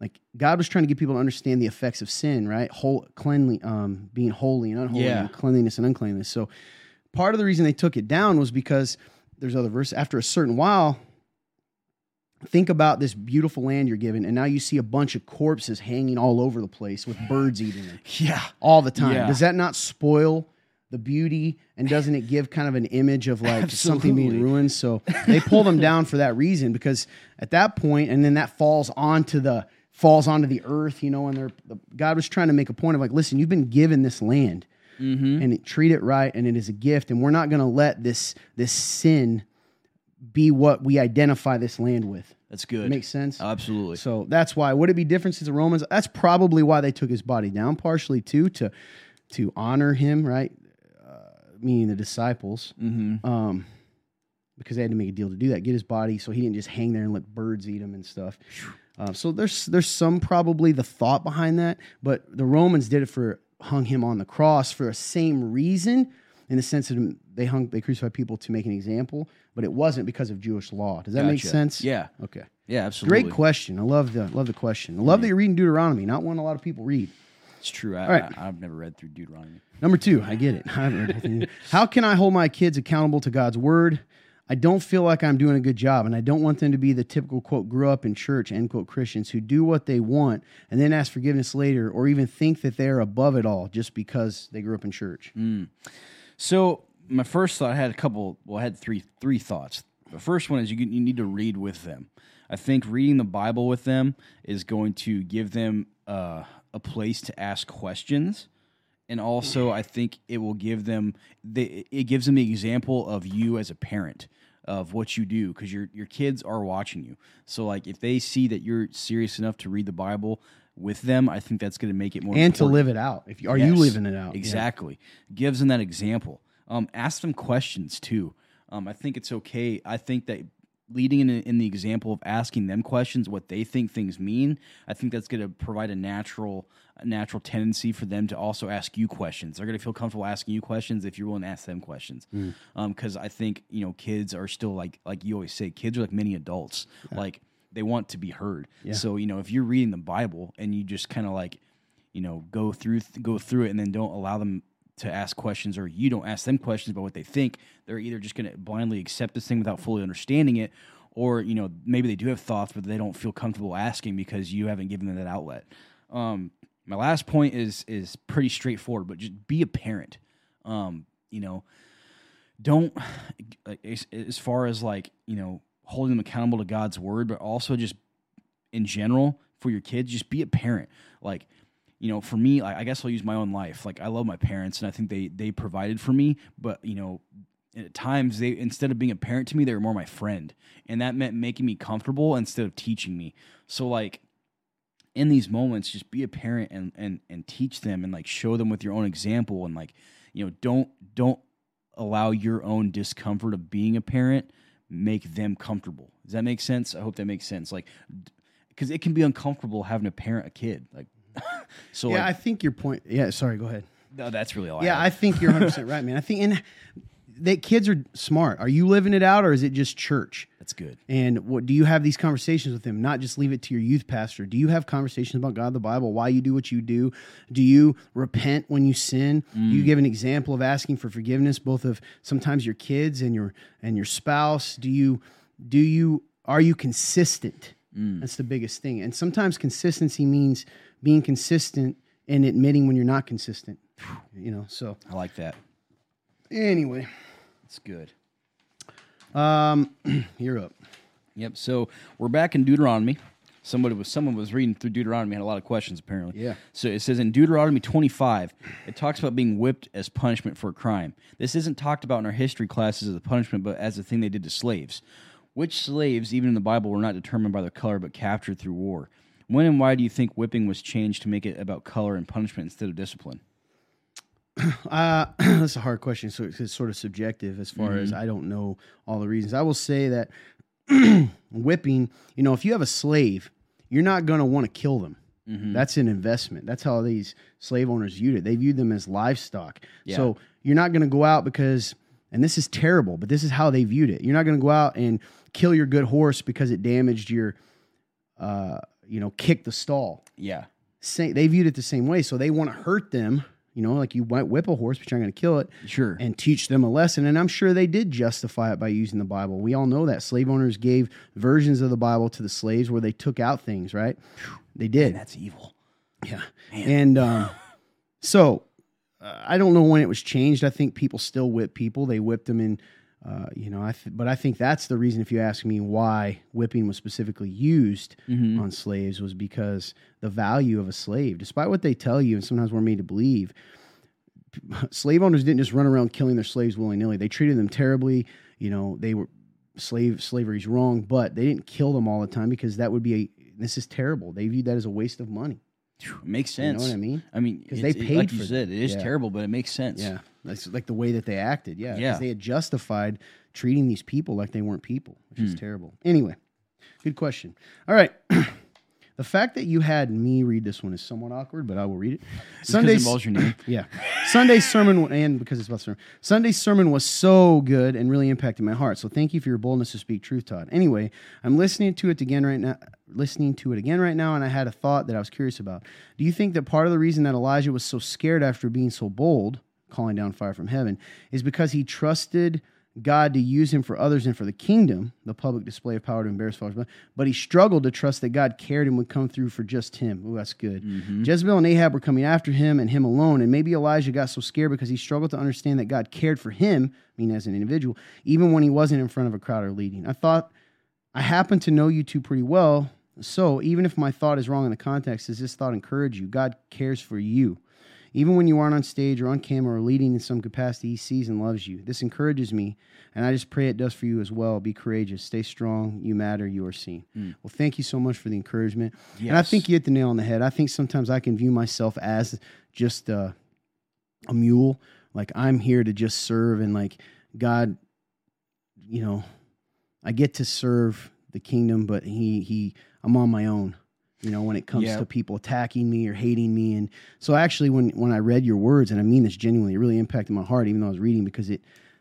like God was trying to get people to understand the effects of sin, right? Whole cleanly, um, being holy and unholy, Yeah. and cleanliness and uncleanliness. So part of the reason they took it down was because there's other verse after a certain while think about this beautiful land you're given and now you see a bunch of corpses hanging all over the place with birds eating them. Yeah. all the time. Yeah. does that not spoil the beauty and doesn't it give kind of an image of like something being ruined? So they pull them down for that reason because at that point and then that falls onto the falls onto the earth you know and they're god was trying to make a point of like listen you've been given this land Mm-hmm. and treat it right and it is a gift and we're not going to let this this sin be what we identify this land with. That's good. Makes sense. Absolutely. So that's why. Would it be different since the Romans? That's probably why they took his body down, partially too, to to honor him, right? Uh, meaning the disciples, mm-hmm. um, because they had to make a deal to do that, get his body, so he didn't just hang there and let birds eat him and stuff. Um, so there's there's some probably the thought behind that, but the Romans did it for hung him on the cross for the same reason, in the sense that they hung they crucified people to make an example, but it wasn't because of Jewish law. Does that make sense? Yeah. Okay. Yeah, absolutely. Great question. I love the love the question. I love that you're reading Deuteronomy, not one a lot of people read. It's true. I, All right. I, have never read through Deuteronomy. Number two, I get it. I haven't read anything. How can I hold my kids accountable to God's word? I don't feel like I'm doing a good job, and I don't want them to be the typical quote grew up in church end quote Christians who do what they want and then ask forgiveness later, or even think that they're above it all just because they grew up in church. So my first thought I had a couple. Well, I had three three thoughts. The first one is you you need to read with them. I think reading the Bible with them is going to give them uh, a place to ask questions, and also I think it will give them the, it gives them the example of you as a parent of what you do because your your kids are watching you. So like if they see that you're serious enough to read the Bible with them, I think that's going to make it more And to live it out. If you, are you living it out? Yeah. Exactly. Gives them that example. Um, ask them questions too. Um, I think it's okay. I think that leading in, in the example of asking them questions, what they think things mean, I think that's going to provide a natural, a natural tendency for them to also ask you questions. They're going to feel comfortable asking you questions if you're willing to ask them questions. Hmm. Um, because I think you know, kids are still like like you always say, kids are like many adults. Like they want to be heard. So you know, if you're reading the Bible and you just kind of like you know go through go through it and then don't allow them to ask questions or you don't ask them questions about what they think they're either just going to blindly accept this thing without fully understanding it or you know maybe they do have thoughts but they don't feel comfortable asking because you haven't given them that outlet. Um, my last point is is pretty straightforward but just be a parent. Um, you know don't as, as far as like you know holding them accountable to god's word but also just in general for your kids just be a parent. Like you know for me like, i guess i'll use my own life. Like i love my parents and i think they they provided for me but you know at times they instead of being a parent to me they were more my friend and that meant making me comfortable instead of teaching me. So like in these moments just be a parent and and and teach them and like show them with your own example and like you know don't don't allow your own discomfort of being a parent make them comfortable. Does that make sense? I hope that makes sense. Like because it can be uncomfortable having to parent a kid. Like so Yeah, I think your point. Yeah, sorry, go ahead. no, that's really all Yeah, I, I think you're 100 percent right, man. I think and that kids are smart. Are you living it out, or is it just church? that's good And what do you have these conversations with them? Not just leave it to your youth pastor. Do you have conversations about God, the Bible, why you do what you do? Do you repent when you sin? Do you mm. give an example of asking for forgiveness, both of sometimes your kids and your and your spouse? Do you do you are you consistent? Mm. That's the biggest thing. And sometimes consistency means being consistent and admitting when you're not consistent. You know. So i like that anyway, it's good um, you're up. Yep. So we're back in Deuteronomy. Somebody was someone was reading through Deuteronomy had a lot of questions apparently. Yeah. So it says in Deuteronomy 25, it talks about being whipped as punishment for a crime. This isn't talked about in our history classes as a punishment, but as a thing they did to slaves. Which slaves, even in the Bible, were not determined by their color but captured through war. When and why do you think whipping was changed to make it about color and punishment instead of discipline? Uh, that's a hard question. So it's sort of subjective as far as I don't know all the reasons. I will say that whipping, you know, if you have a slave, you're not going to want to kill them. That's an investment. That's how these slave owners viewed it. They viewed them as livestock. So you're not going to go out because, and this is terrible, but this is how they viewed it. You're not going to go out and kill your good horse because it damaged your, uh, you know, kick the stall Yeah. same, they viewed it the same way. So they want to hurt them, you know, like you might whip a horse, but you're not going to kill it. Sure. And teach them a lesson. And I'm sure they did justify it by using the Bible. We all know that slave owners gave versions of the Bible to the slaves where they took out things, right? They did. That's evil. Yeah. And um, so uh, I don't know when it was changed. I think people still whip people. They whipped them in, uh, you know, I th- but I think that's the reason, if you ask me why whipping was specifically used on slaves, was because the value of a slave, despite what they tell you, and sometimes we're made to believe, slave owners didn't just run around killing their slaves willy nilly. They treated them terribly. You know, they were slave slavery's wrong, but they didn't kill them all the time because that would be a this is terrible. They viewed that as a waste of money. It makes sense. You know what I mean? I mean, because they it- paid like for you it. said, it is Yeah. terrible, but it makes sense. Yeah, that's like the way that they acted. Yeah, Yeah. they had justified treating these people like they weren't people, which Hmm. is terrible. Anyway, good question. All right. The fact that you had me read this one is somewhat awkward, but I will read it. Sunday's involves your name. yeah. Sunday's sermon, and because it's about sermon, Sunday's sermon was so good and really impacted my heart. So thank you for your boldness to speak truth, Todd. Anyway, I'm listening to it again right now. Listening to it again right now, and I had a thought that I was curious about. Do you think that part of the reason that Elijah was so scared after being so bold, calling down fire from heaven, is because he trusted God to use him for others and for the kingdom, the public display of power to embarrass followers, but, but he struggled to trust that God cared and would come through for just him. Oh, that's good. Mm-hmm. Jezebel and Ahab were coming after him and him alone, and maybe Elijah got so scared because he struggled to understand that God cared for him, I mean, as an individual, even when he wasn't in front of a crowd or leading. I thought I happen to know you two pretty well, so even if my thought is wrong in the context, does this thought encourage you? God cares for you. Even when you aren't on stage or on camera or leading in some capacity, He sees and loves you. This encourages me, and I just pray it does for you as well. Be courageous, stay strong. You matter. You are seen. Well, thank you so much for the encouragement. And I think you hit the nail on the head. I think sometimes I can view myself as just uh, a mule. Like I'm here to just serve, and like God, you know, I get to serve the kingdom, but He He I'm on my own. You know, when it comes to people attacking me or hating me, and so actually, when when I read your words, and I mean this genuinely, it really impacted my heart, even though I was reading because it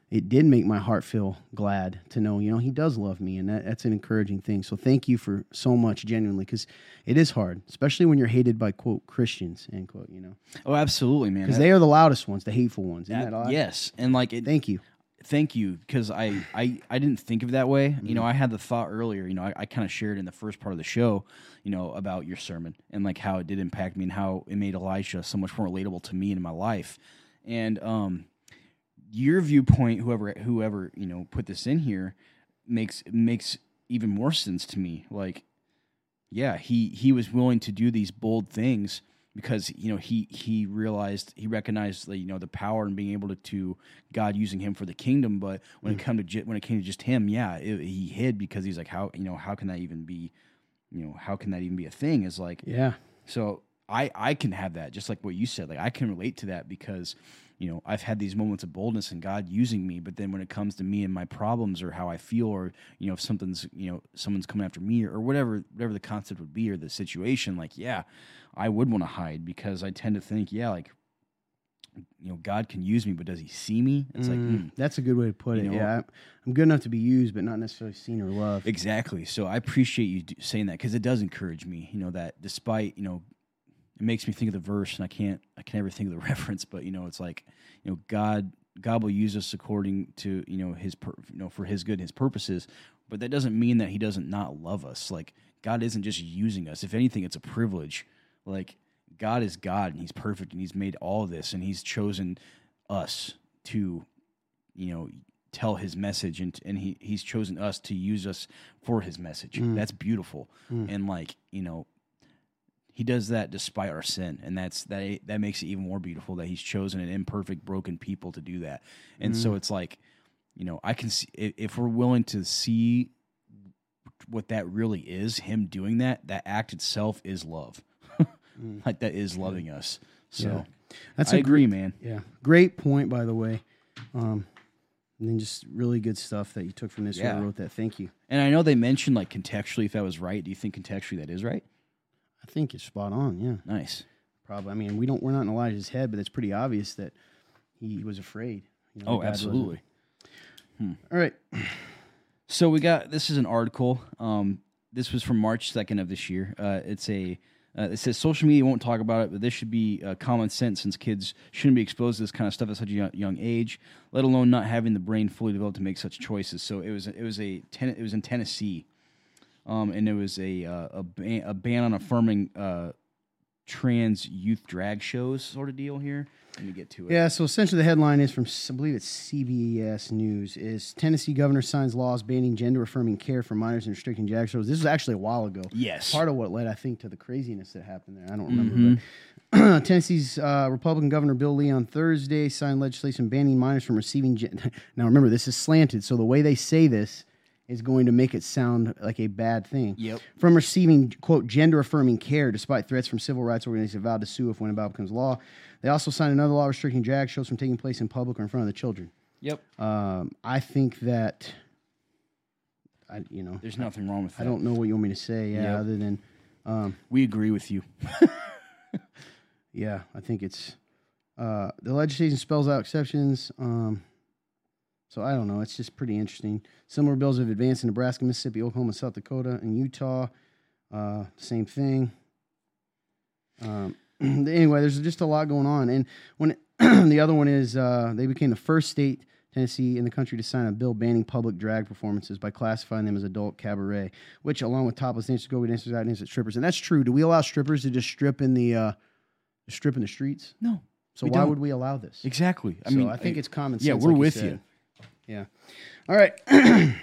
it did make my heart feel glad to know, you know, He does love me, and that, that's an encouraging thing. So thank you for so much, genuinely, because it is hard, especially when you're hated by quote Christians end quote. You know, Oh, absolutely, man. because they are the loudest ones, the hateful ones. That- that yes, and like it, Thank you. Thank you because I, I I didn't think of it that way. You know, Mm-hmm. I had the thought earlier. You know, I, I kind of shared in the first part of the show. You know about your sermon and like how it did impact me and how it made Elisha so much more relatable to me and in my life. And um, your viewpoint, whoever whoever you know put this in here, makes makes even more sense to me. Like, yeah, he he was willing to do these bold things because you know he he realized he recognized the, you know the power and being able to, to God using him for the kingdom. But when it mm. come to when it came to just him, yeah, it, he hid because he's like, how you know how can that even be, you know how can that even be a thing? Is like Yeah. so I I can have that just like what you said. Like I can relate to that because you know I've had these moments of boldness and God using me. But then when it comes to me and my problems or how I feel or you know if something's you know someone's coming after me or, or whatever whatever the concept would be or the situation, like yeah, I would want to hide because I tend to think yeah like you know God can use me, but does He see me? It's like Mm, hmm. that's a good way to put it. know- yeah, I'm, good enough to be used, but not necessarily seen or loved. Exactly. So I appreciate you saying that because it does encourage me. You know that despite you know, it makes me think of the verse, and I can't I can never think of the reference, but you know it's like you know God God will use us according to you know His pur- you know for His good, His purposes, but that doesn't mean that He doesn't not love us. Like God isn't just using us. If anything, it's a privilege. Like God is God, and He's perfect, and He's made all this, and He's chosen us to you know tell his message and and he he's chosen us to use us for his message. Mm. That's beautiful. Mm. And like you know he does that despite our sin and that's that that makes it even more beautiful that he's chosen an imperfect broken people to do that. And so mm. it's like you know i can see if, if we're willing to see what that really is him doing that that act itself is love like that is loving us so Yeah. That's i a agree man Yeah, great point, by the way. Um, and then just really good stuff that you took from this. Yeah. Whoever wrote that, thank you. And I know they mentioned like contextually if that was right. Do you think contextually that is right? I think it's spot on. Yeah, Nice. probably. I mean, we don't. We're not in Elijah's head, but it's pretty obvious that he was afraid. You know, Oh, absolutely. All right. So we got this is an article. Um, this was from March second of this year. Uh, it's a uh, it says social media won't talk about it, but this should be uh, common sense since kids shouldn't be exposed to this kind of stuff at such a young, age, let alone not having the brain fully developed to make such choices. So it was it was a ten, it was in Tennessee, um, and it was a uh, a, ban, a ban on affirming uh, trans youth drag shows sort of deal here. Let me get to it. Yeah, so essentially the headline is from, I believe it's CBS News, is Tennessee governor signs laws banning gender affirming care for minors and restricting drag shows. This was actually a while ago. Yes. Part of what led, I think, to the craziness that happened there. I don't remember. But Tennessee's uh, Republican Governor Bill Lee on Thursday signed legislation banning minors from receiving. Gen- now, remember, this is slanted. So the way they say this is going to make it sound like a bad thing. Yep. From receiving, quote, gender affirming care despite threats from civil rights organizations that vowed to sue if when about becomes law. They also signed another law restricting drag shows from taking place in public or in front of the children. Yep. Um, I think that, I, you know, There's nothing wrong with that. I don't know what you want me to say. Yeah, Yep. other than, um, We agree with you. yeah, I think it's uh, the legislation spells out exceptions. Um, so I don't know. It's just pretty interesting. Similar bills have advanced in Nebraska, Mississippi, Oklahoma, South Dakota, and Utah. Uh, same thing. Um, anyway, there's just a lot going on, and when the other one is uh, they became the first state, Tennessee, in the country to sign a bill banning public drag performances by classifying them as adult cabaret, which, along with topless dancers, go dancers, out dancers, strippers, and that's true. Do we allow strippers to just strip in the uh, strip in the streets? No. So why don't. would we allow this? Exactly. I So mean, I think it's common sense. Yeah, we're like with said. you. Yeah. All right.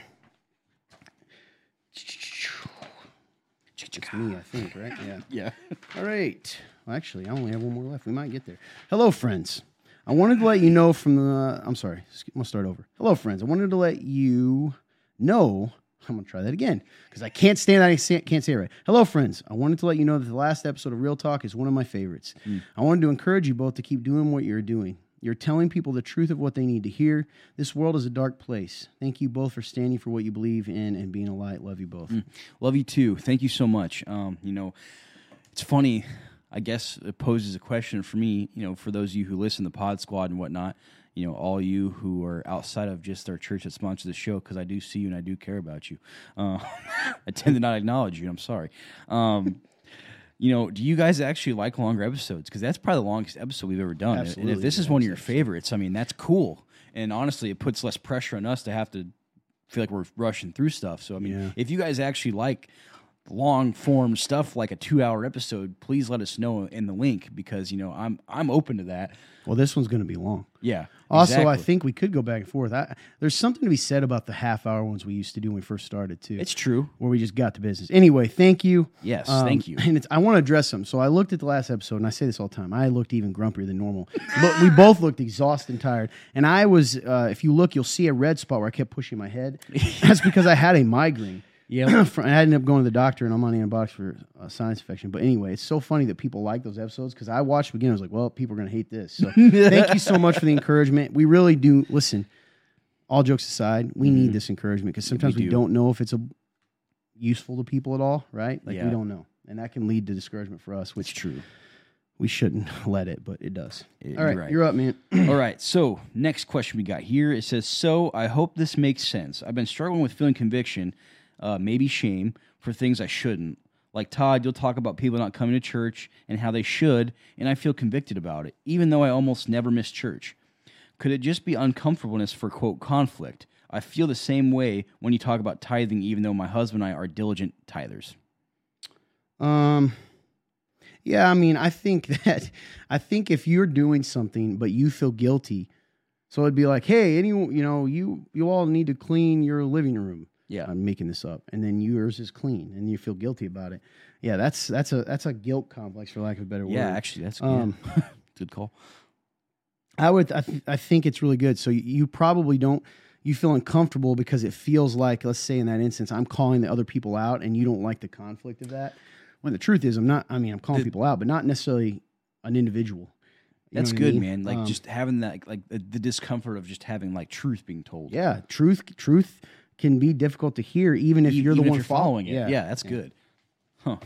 It's me, I think, right? Yeah. Yeah. All right. Well, actually, I only have one more left. We might get there. Hello, friends. I wanted to let you know from the. I'm sorry. I'm gonna start over. Hello, friends. I wanted to let you know. I'm gonna try that again because I can't stand that. I can't say it right. Hello, friends. I wanted to let you know that the last episode of Real Talk is one of my favorites. Hmm. I wanted to encourage you both to keep doing what you're doing. You're telling people the truth of what they need to hear. This world is a dark place. Thank you both for standing for what you believe in and being a light. Love you both. Love you too. Thank you so much. Um, you know, it's funny. I guess it poses a question for me. You know, for those of you who listen to Pod Squad and whatnot. You know, all you who are outside of just our church that sponsors the show, because I do see you and I do care about you. Uh, I tend to not acknowledge you. I'm sorry. Um, you know, do you guys actually like longer episodes? Because that's probably the longest episode we've ever done. And if this is one of your favorites, I mean, that's cool. And honestly, it puts less pressure on us to have to feel like we're rushing through stuff. So I mean, Yeah. if you guys actually like long form stuff like a two hour episode, please let us know in the link because you know I'm I'm open to that. Well, this one's going to be long. Yeah. Also, I think we could go back and forth. I, there's something to be said about the half hour ones we used to do when we first started too. it's true. where we just got to business. Anyway, thank you. Yes, Um, thank you. And it's, I want to address them. So I looked at the last episode, and I say this all the time. I looked even grumpier than normal. but we both looked exhausted and tired. And I was, uh, if you look, you'll see a red spot where I kept pushing my head. That's because I had a migraine. Yeah. I ended up going to the doctor, and I'm on antibiotics for a sinus infection. But anyway, it's so funny that people like those episodes because I watched the beginning. I was like, well, people are going to hate this. So thank you so much for the encouragement. We really do. Listen, all jokes aside, we need mm-hmm. this encouragement because sometimes we, do. don't know if it's a useful to people at all, right? Like Yeah. we don't know, and that can lead to discouragement for us, It's which true. we shouldn't let it, but it does. It- all right, right. you're up, man. All right. So, next question we got here it says, So, I hope this makes sense. I've been struggling with feeling conviction, uh, maybe shame, for things I shouldn't. Like Todd, you'll talk about people not coming to church and how they should, and I feel convicted about it, even though I almost never miss church. Could it just be uncomfortableness for, quote, conflict? I feel the same way when you talk about tithing, even though my husband and I are diligent tithers. Um, yeah, I mean, I think that I think if you're doing something but you feel guilty, so it'd be like, hey, any, you know, you you all need to clean your living room. Yeah. I'm making this up, and then yours is clean, and you feel guilty about it. Yeah, that's that's a that's a guilt complex, for lack of a better word. Yeah, actually, that's Um, yeah. good call. I would. I, th- I think it's really good. So you, you probably don't. You feel uncomfortable because it feels like, let's say in that instance, I'm calling the other people out, and you don't like the conflict of that. When the truth is, I'm not. I mean, I'm calling The- people out, but not necessarily an individual. You That's what I good, mean? man. Like Um, just having that, like the, the discomfort of just having like truth being told. yeah, truth. Truth can be difficult to hear, even if E- you're the even one you're following it. Yeah, Yeah, that's good. Huh.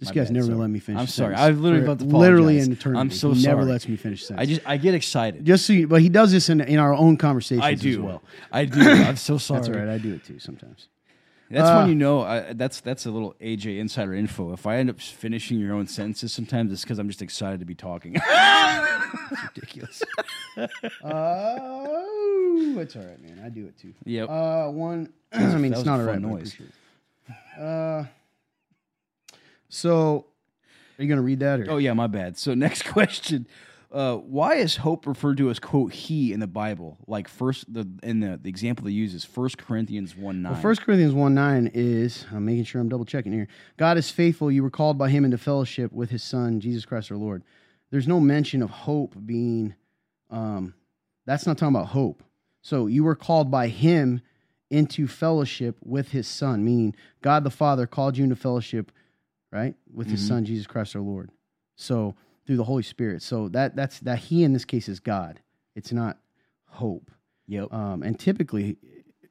This My guy's bad, never sorry. let me finish. I'm sorry. I was literally about to literally in eternity. I'm so he Never lets me finish. a I just I get excited. just so, you, but he does this in in our own conversations. I as do. well. I do. I'm so sorry. That's all right. I do it too sometimes. That's Uh, when you know. I, that's that's a little AJ insider info. If I end up finishing your own sentences, sometimes it's because I'm just excited to be talking. ridiculous. Oh, it's all right, man. I do it too. Yep. Uh, one. I mean, it's not a not fun alright. but I noise. Uh, so are you gonna read that? Or? oh yeah, my bad. So next question. Uh, why is hope referred to as quote he in the Bible? Like first the in the, the example they use is First Corinthians one nine. Well, First Corinthians one nine is. I'm making sure I'm double checking here. God is faithful. You were called by Him into fellowship with His Son, Jesus Christ, our Lord. There's no mention of hope being. Um, that's not talking about hope. So you were called by Him into fellowship with his son, meaning God the Father called you into fellowship, right, with his Mhm. son Jesus Christ our Lord. So through the Holy Spirit. So that that's that he in this case is God. It's not hope. Yep. Um, and typically,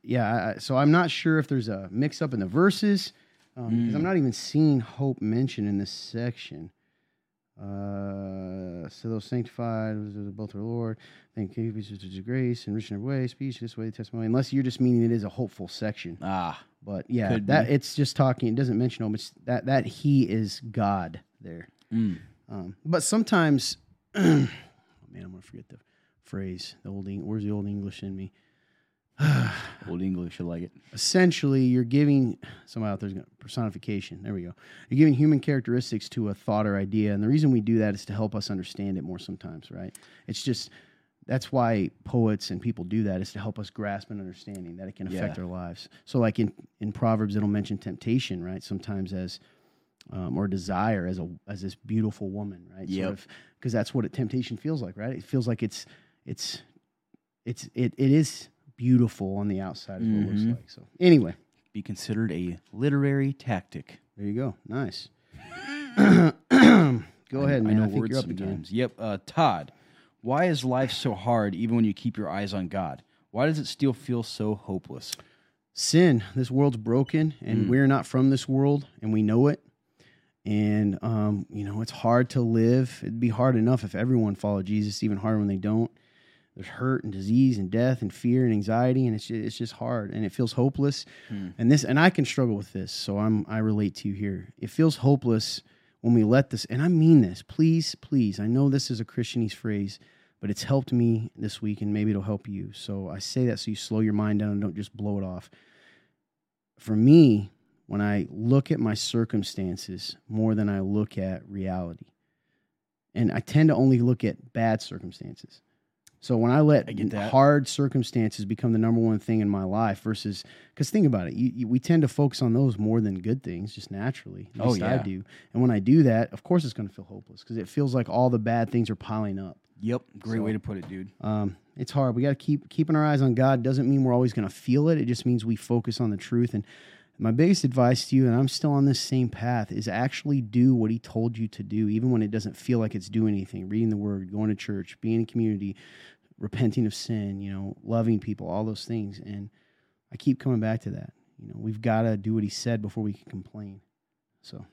yeah. I- so I'm not sure if there's a mix up in the verses because Mm. I'm not even seeing hope mentioned in this section. Uh, so those sanctified, both our Lord, thank you, of grace and rich in every way, speech this way, testimony. Unless you're just meaning it is a hopeful section, ah, but yeah, that be. it's just talking. It doesn't mention hope. It's that that He is God there. mm. Um, but sometimes, oh man, I'm gonna forget the phrase. The old Eng- where's the old English in me? old English, I like it. essentially you're giving somebody out there's gonna personification there we go you're giving human characteristics to a thought or idea and the reason we do that is to help us understand it more sometimes right it's just that's why poets and people do that is to help us grasp an understanding that it can affect Yeah. our lives so like in in proverbs it'll mention temptation right sometimes as um, or desire as a as this beautiful woman right Yep. because that's what it, temptation feels like right it feels like it's it's it's it, it is beautiful on the outside is what it looks like so anyway Be considered a literary tactic. there you go. Nice. go ahead, I, man. I know I think words you're up again. sometimes. Yep. Uh, Todd, why is life so hard even when you keep your eyes on God? Why does it still feel so hopeless? Sin. This world's broken, and Mm. we're not from this world, and we know it. And um, you know, it's hard to live. It'd be hard enough if everyone followed Jesus. Even harder when they don't. There's hurt and disease and death and fear and anxiety, and it's just, it's just hard, and it feels hopeless. Hmm. And this, and I can struggle with this, so I'm I relate to you here. It feels hopeless when we let this, and I mean this. Please, please. I know this is a Christianese phrase, but it's helped me this week, and maybe it'll help you. So I say that so you slow your mind down and don't just blow it off. For me, when I look at my circumstances more than I look at reality, and I tend to only look at bad circumstances. So when I let I hard circumstances become the number one thing in my life versus because think about it, you, you, we tend to focus on those more than good things just naturally. At Oh, least I yeah. do. And when I do that, of course it's going to feel hopeless because it feels like all the bad things are piling up. Yep. Great So- way to put it, dude. Um, it's hard. We got to keep keeping our eyes on God. Doesn't mean we're always going to feel it. It just means we focus on the truth. And my biggest advice to you, and I'm still on this same path, is actually do what He told you to do, even when it doesn't feel like it's doing anything. Reading the Word, going to church, being in community, repenting of sin, you know, loving people, all those things. And I keep coming back to that. You know, we've got to do what He said before we can complain. So,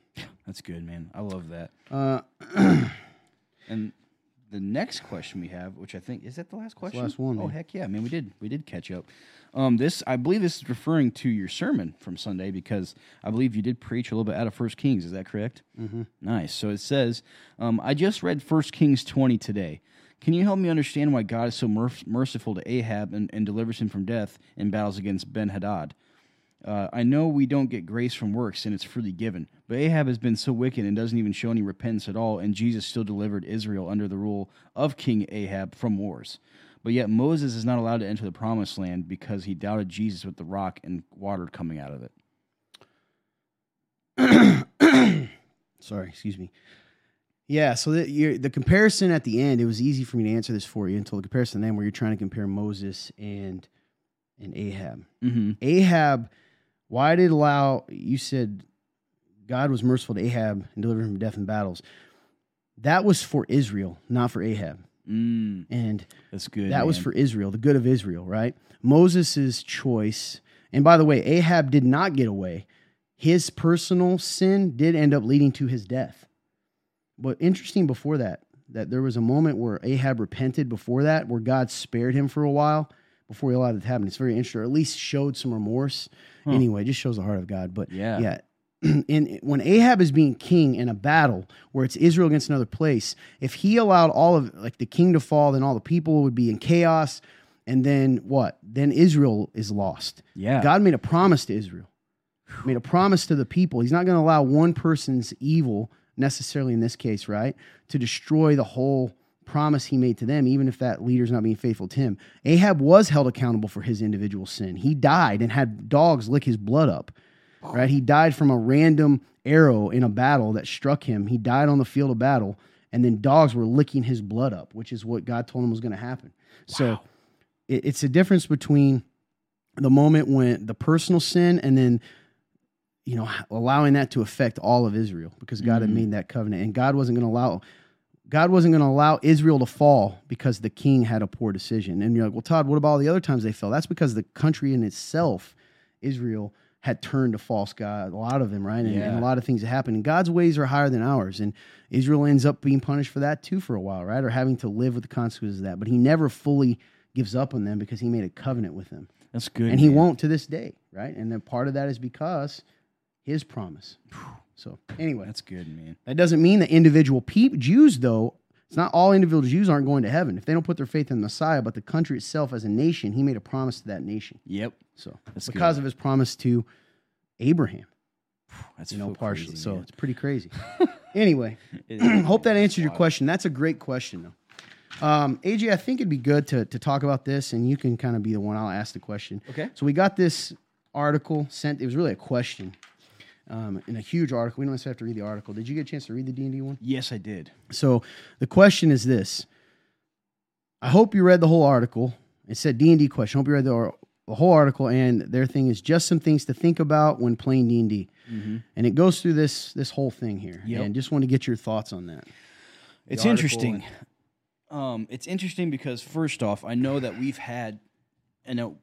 That's good, man. I love that. uh, And the next question we have, which I think is that the last question. last one, Oh man. heck yeah, man! We did we did catch up. Um, this I believe this is referring to your sermon from Sunday because I believe you did preach a little bit out of First Kings. Is that correct? Mm-hmm. Nice. So it says, um, I just read First Kings twenty today. Can you help me understand why God is so merc- merciful to Ahab and, and delivers him from death in battles against Ben Hadad? Uh, I know we don't get grace from works and it's freely given, but Ahab has been so wicked and doesn't even show any repentance at all, and Jesus still delivered Israel under the rule of King Ahab from wars. But yet Moses is not allowed to enter the promised land because he doubted Jesus with the rock and water coming out of it. Sorry, excuse me. Yeah, so the, the comparison at the end, it was easy for me to answer this for you until the comparison then, where you're trying to compare Moses and and Ahab. Mm-hmm. Ahab, why did it allow? You said God was merciful to Ahab and delivered him from death in battles. That was for Israel, not for Ahab. Mm, And that's good. that was for Israel, the good of Israel, right? Moses' choice. And by the way, Ahab did not get away. His personal sin did end up leading to his death. But interesting before that, that there was a moment where Ahab repented before that, where God spared him for a while before he allowed it to happen. It's very interesting, or at least showed some remorse. Huh. Anyway, it just shows the heart of God. But Yeah. yeah. In, when Ahab is being king in a battle where it's Israel against another place, if he allowed all of like the king to fall, then all the people would be in chaos, and then what? Then Israel is lost. Yeah. God made a promise to Israel, made a promise to the people. He's not going to allow one person's evil, necessarily in this case, right, to destroy the whole promise he made to them, even if that leader's not being faithful to him. Ahab was held accountable for his individual sin. He died and had dogs lick his blood up, right? He died from a random arrow in a battle that struck him. He died on the field of battle, and then dogs were licking his blood up, which is what God told him was going to happen. So it, it's a difference between the moment when the personal sin and then you know allowing that to affect all of Israel because God had mm-hmm. made that covenant and God wasn't going to allow God wasn't going to allow Israel to fall because the king had a poor decision. And you're like, well, Todd, what about all the other times they fell? That's because the country in itself, Israel, had turned to false God. A lot of them, right? And, and a lot of things that happen. And God's ways are higher than ours. And Israel ends up being punished for that too for a while, right? Or having to live with the consequences of that. But he never fully gives up on them because he made a covenant with them. That's good. and he won't to this day, right? And then part of that is because his promise. So anyway, That's good, man. that doesn't mean that individual Jews, though, it's not all individual Jews aren't going to heaven if they don't put their faith in the Messiah, but the country itself as a nation, he made a promise to that nation. Yep. So That's because good. of his promise to Abraham, That's you know, so partially. crazy, so it's pretty crazy. anyway, hope that answered your question. That's a great question, though. Um, AJ, I think it'd be good to to talk about this, and you can kind of be the one I'll ask the question. Okay. So we got this article sent. It was really a question, um, in a huge article. We don't necessarily have to read the article. Did you get a chance to read the D and D one? yes, I did. So the question is this. I hope you read the whole article. It said D and D question. I hope you read the, the whole article, and their thing is just some things to think about when playing D and D. And it goes through this this whole thing here. Mm-hmm. Yep. And just want to get your thoughts on that. It's article interesting. Um, it's interesting because first off, I know that we've had, I know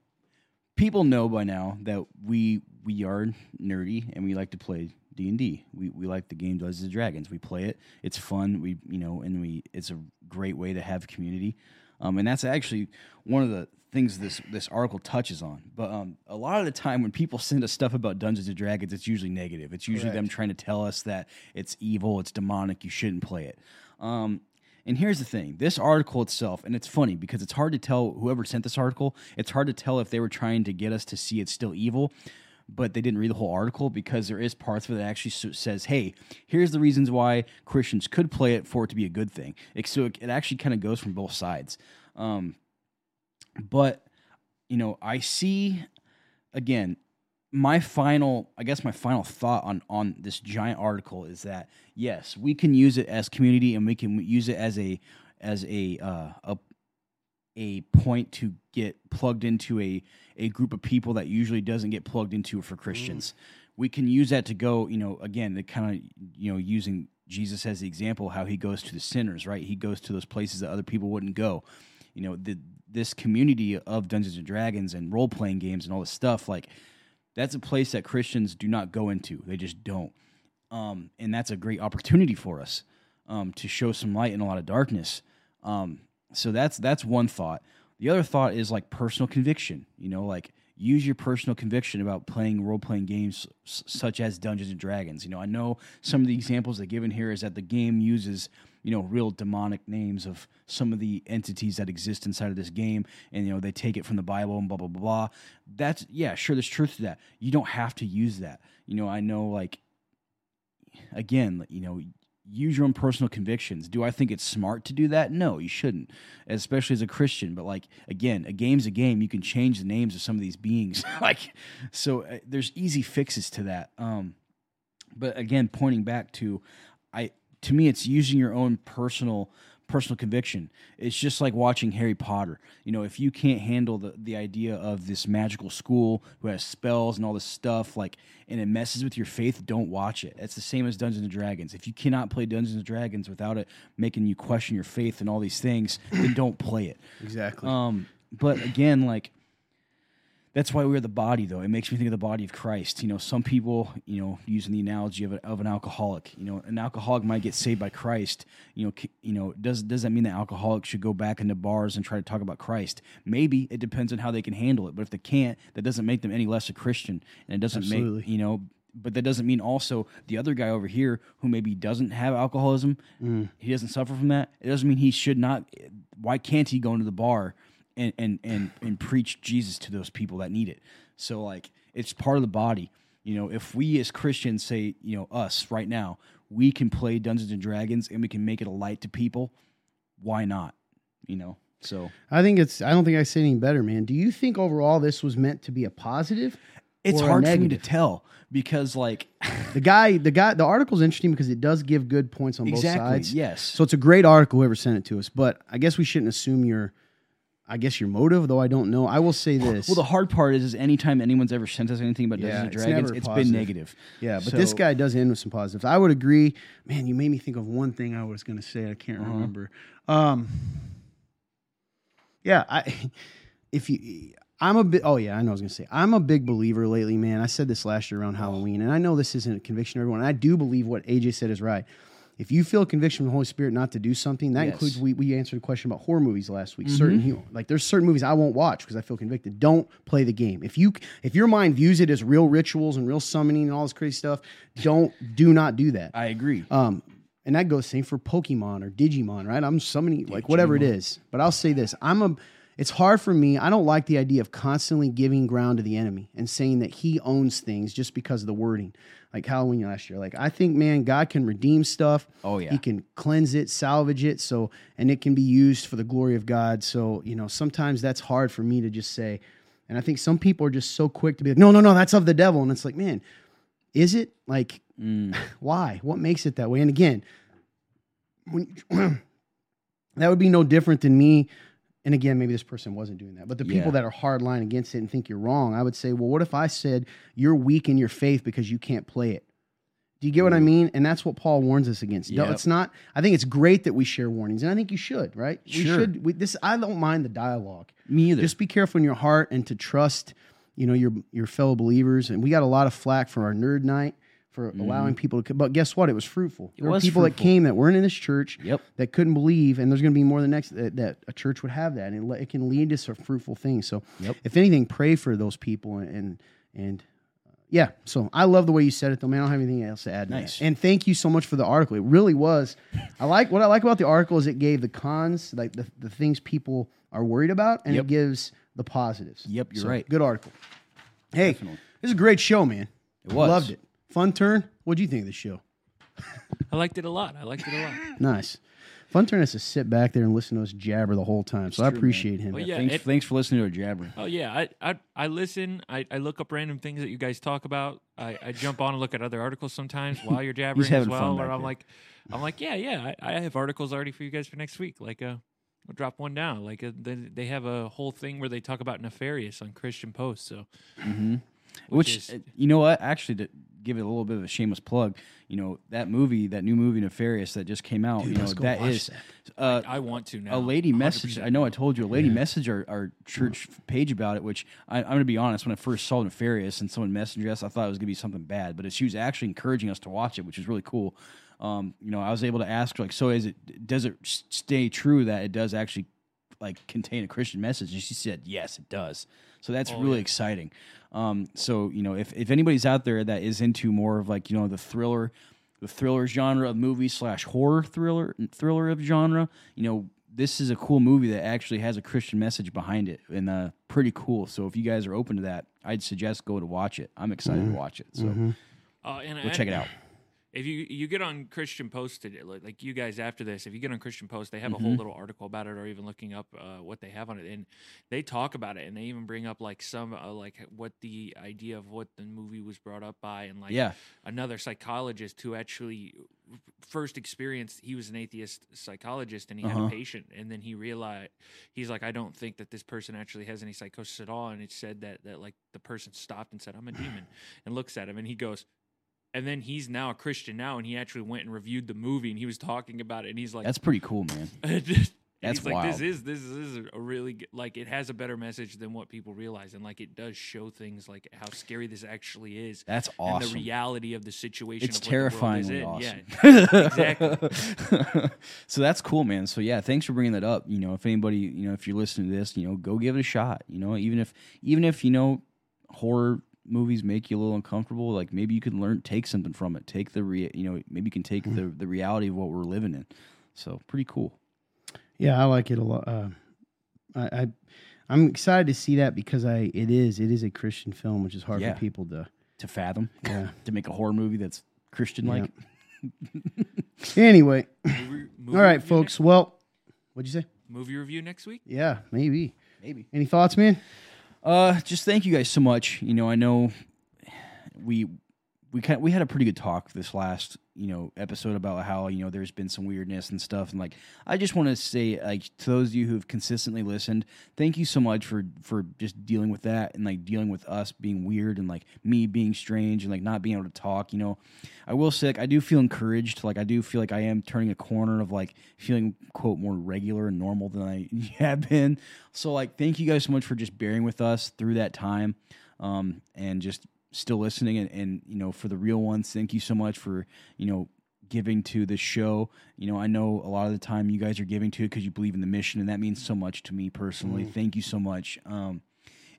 people know by now that we we are nerdy and we like to play D and D. We we like the game Dungeons and Dragons. We play it. It's fun. We you know, and we it's a great way to have community. Um, and that's actually one of the things this this article touches on. But um, a lot of the time when people send us stuff about Dungeons and Dragons, it's usually negative. It's usually them trying to tell us that it's evil, it's demonic, you shouldn't play it. Um, and here's the thing this article itself, and it's funny because it's hard to tell whoever sent this article, it's hard to tell if they were trying to get us to see it's still evil, but they didn't read the whole article because there is parts of it that actually says, hey, here's the reasons why Christians could play it for it to be a good thing. It, so it, it actually kind of goes from both sides. Um, but, you know, I see, again, my final i guess my final thought on on this giant article is that yes we can use it as community and we can use it as a as a uh, a a point to get plugged into a a group of people that usually doesn't get plugged into for Christians. We can use that to go, you know, again, the kind of you know using Jesus as the example how he goes to the sinners, right? He goes to those places that other people wouldn't go. You know, the this community of Dungeons and Dragons and role playing games and all this stuff like that's a place that Christians do not go into. They just don't. Um, and that's a great opportunity for us um, to show some light in a lot of darkness. Um, so that's that's one thought. The other thought is like personal conviction. You know, like use your personal conviction about playing role playing games s- such as Dungeons and Dragons. You know, I know some of the examples they given here is that the game uses you know real demonic names of some of the entities that exist inside of this game, and you know they take it from the Bible and blah blah blah. blah. That's yeah, sure. There's truth to that. You don't have to use that. You know, I know like again, you know, use your own personal convictions. Do I think it's smart to do that? No, you shouldn't, especially as a Christian. But like again, a game's a game. You can change the names of some of these beings. like, so uh, there's easy fixes to that. Um, but again, pointing back to, I to me, it's using your own personal personal conviction. It's just like watching Harry Potter. You know, if you can't handle the, the idea of this magical school who has spells and all this stuff, like, and it messes with your faith, don't watch it. It's the same as Dungeons and Dragons. If you cannot play Dungeons and Dragons without it making you question your faith and all these things, then don't play it. Exactly. Um, but again, like that's why we're the body, though. It makes me think of the body of Christ. You know, some people, you know, using the analogy of, a, of an alcoholic. You know, an alcoholic might get saved by Christ. You know, c- you know, does does that mean that alcoholics should go back into bars and try to talk about Christ? Maybe it depends on how they can handle it. But if they can't, that doesn't make them any less a Christian, and it doesn't Absolutely. make you know. But that doesn't mean also the other guy over here who maybe doesn't have alcoholism, mm. he doesn't suffer from that. It doesn't mean he should not. Why can't he go into the bar and and and and preach Jesus to those people that need it? So like it's part of the body. You know, if we as Christians say, you know, us right now, we can play Dungeons and Dragons and we can make it a light to people, why not? You know. So I think it's. I don't think I say any better, man. Do you think overall this was meant to be a positive? it's hard for me to tell because like The guy, the guy, the article's interesting because it does give good points on exactly both sides. yes So it's a great article. Whoever sent it to us, but I guess we shouldn't assume you're. I guess your motive, though I don't know. I will say this. Well, the hard part is, is anytime anyone's ever sent us anything about Yeah, Dungeons it's and Dragons, it's positive. been negative. yeah, but this guy does end with some positives. I would agree. Man, you made me think of one thing I was going to say. I can't Uh-huh. remember. Um, yeah, I if you. I'm a bit. Oh yeah, I know. I was gonna say I'm a big believer lately, man. I said this last year around Halloween, and I know this isn't a conviction, everyone. I do believe what AJ said is right. If you feel conviction from the Holy Spirit not to do something, that Yes. includes we, we answered a question about horror movies last week. Certain like there's certain movies I won't watch because I feel convicted. Don't play the game. If you if your mind views it as real rituals and real summoning and all this crazy stuff, don't do not do that. I agree. Um, and that goes same for Pokemon or Digimon, right? I'm summoning like whatever it is. But I'll say this: I'm a. It's hard for me. I don't like the idea of constantly giving ground to the enemy and saying that he owns things just because of the wording, like Halloween last year. Like I think, man, God can redeem stuff. Oh, yeah. He can cleanse it, salvage it, so and it can be used for the glory of God. So you know, sometimes that's hard for me to just say. And I think some people are just so quick to be like, no, no, no, that's of the devil. And it's like, man, is it like Mm. why? What makes it that way? And again, when that would be no different than me. And again, maybe this person wasn't doing that, but the Yeah. people that are hard line against it and think you're wrong, I would say, well, what if I said you're weak in your faith because you can't play it? Do you get what I mean? And that's what Paul warns us against. No, It's not. I think it's great that we share warnings, and I think you should. Right? We Sure. should. We, this I don't mind the dialogue. Me either. Just be careful in your heart and to trust, you know, your your fellow believers. And we got a lot of flack for our nerd night for allowing people to. come. But guess what? It was fruitful. there were Mm-hmm. was people that came that weren't in this church. Yep. That couldn't believe, and there's going to be more the next that, that a church would have that, and it, it can lead to some fruitful things. So, Yep. if anything, pray for those people and and. and uh, yeah, so I love the way you said it, though, man. I don't have anything else to add. to. Nice. And thank you so much for the article. It really was. I like what I like about the article is it gave the cons, like the, the things people are worried about, and Yep. it gives the positives. Yep, you're So, right. Good article. Hey, this is a great show, man. It was. Loved it. Fun turn. what do you think of the show? I liked it a lot. I liked it a lot. Nice. Fun turn has to sit back there and listen to us jabber the whole time. So I true, man. appreciate him. Well, yeah, thanks, it- thanks for listening to our jabber. Oh yeah, I I, I listen. I, I look up random things that you guys talk about. I, I jump on and look at other articles sometimes while you're jabbering as having well. fun Where back I'm there. like, I'm like, yeah, yeah. I, I have articles already for you guys for next week. Like, uh, I'll drop one down. Like, uh, they, they have a whole thing where they talk about nefarious on Christian Post. So, Which, is- uh, you know what? Actually, to give it a little bit of a shameless plug, you know that movie, that new movie Nefarious that just came out. Dude, you know that is that. uh, I want to now. a lady message. I know I told you a lady message our, our church page about it. Which I, I'm going to be honest, when I first saw Nefarious and someone messaged us, I thought it was going to be something bad, but she was actually encouraging us to watch it, which is really cool. Um, you know, I was able to ask like, so is it? Does it stay true that it does actually like contain a Christian message? And she said, yes, it does. So that's really exciting. Um, so you know, if if anybody's out there that is into more of like you know the thriller, the thriller genre of movie slash horror thriller thriller of genre, you know, this is a cool movie that actually has a Christian message behind it, and uh, pretty cool. So if you guys are open to that, I'd suggest go to watch it. I'm excited to watch it. So Uh, and go check it out. If you you get on Christian Post today, like, like you guys after this, if you get on Christian Post, they have a Mm-hmm. whole little article about it, or even looking up uh, what they have on it, and they talk about it, and they even bring up like some uh, like what the idea of what the movie was brought up by, and like Yeah. another psychologist who actually first experienced he was an atheist psychologist and he had Uh-huh. a patient and then he realized he's like i don't think that this person actually has any psychosis at all and it said that that like the person stopped and said i'm a demon and looks at him and he goes and then he's now a christian now and he actually went and reviewed the movie and he was talking about it and he's like That's pretty cool, man. That's like, this is this is a really good, like it has a better message than what people realize, and like it does show things like how scary this actually is. That's And awesome. the reality of the situation. It's of what the world is terrifyingly awesome. Yeah, exactly. so that's cool, man. So yeah, thanks for bringing that up. You know, if anybody, you know, if you're listening to this, you know, go give it a shot. You know, even if even if you know horror movies make you a little uncomfortable, like maybe you can learn take something from it. Take the re, you know, maybe you can take the the reality of what we're living in. So pretty cool. Yeah, I like it a lot. Uh, I, I I'm excited to see that because I it is it is a Christian film, which is hard Yeah. for people to. To fathom, Yeah. to make a horror movie that's Christian like. Anyway, Movie- movie all right, folks. Well, what'd you say? movie review next week. Yeah, maybe. Maybe. Any thoughts, man? Uh, just thank you guys so much. You know, I know we we kind we had a pretty good talk this last you know episode about how you know there's been some weirdness and stuff. And like I just want to say like to those of you who've consistently listened thank you so much for for just dealing with that and like dealing with us being weird and like me being strange and like not being able to talk you know. I will say like, I do feel encouraged. Like I do feel like I am turning a corner of like feeling quote more regular and normal than I have been. So like thank you guys so much for just bearing with us through that time um and just still listening and, and you know for the real ones thank you so much for you know giving to the show. You know i know a lot of the time you guys are giving to it because you believe in the mission and that means so much to me personally. Thank you so much. Um,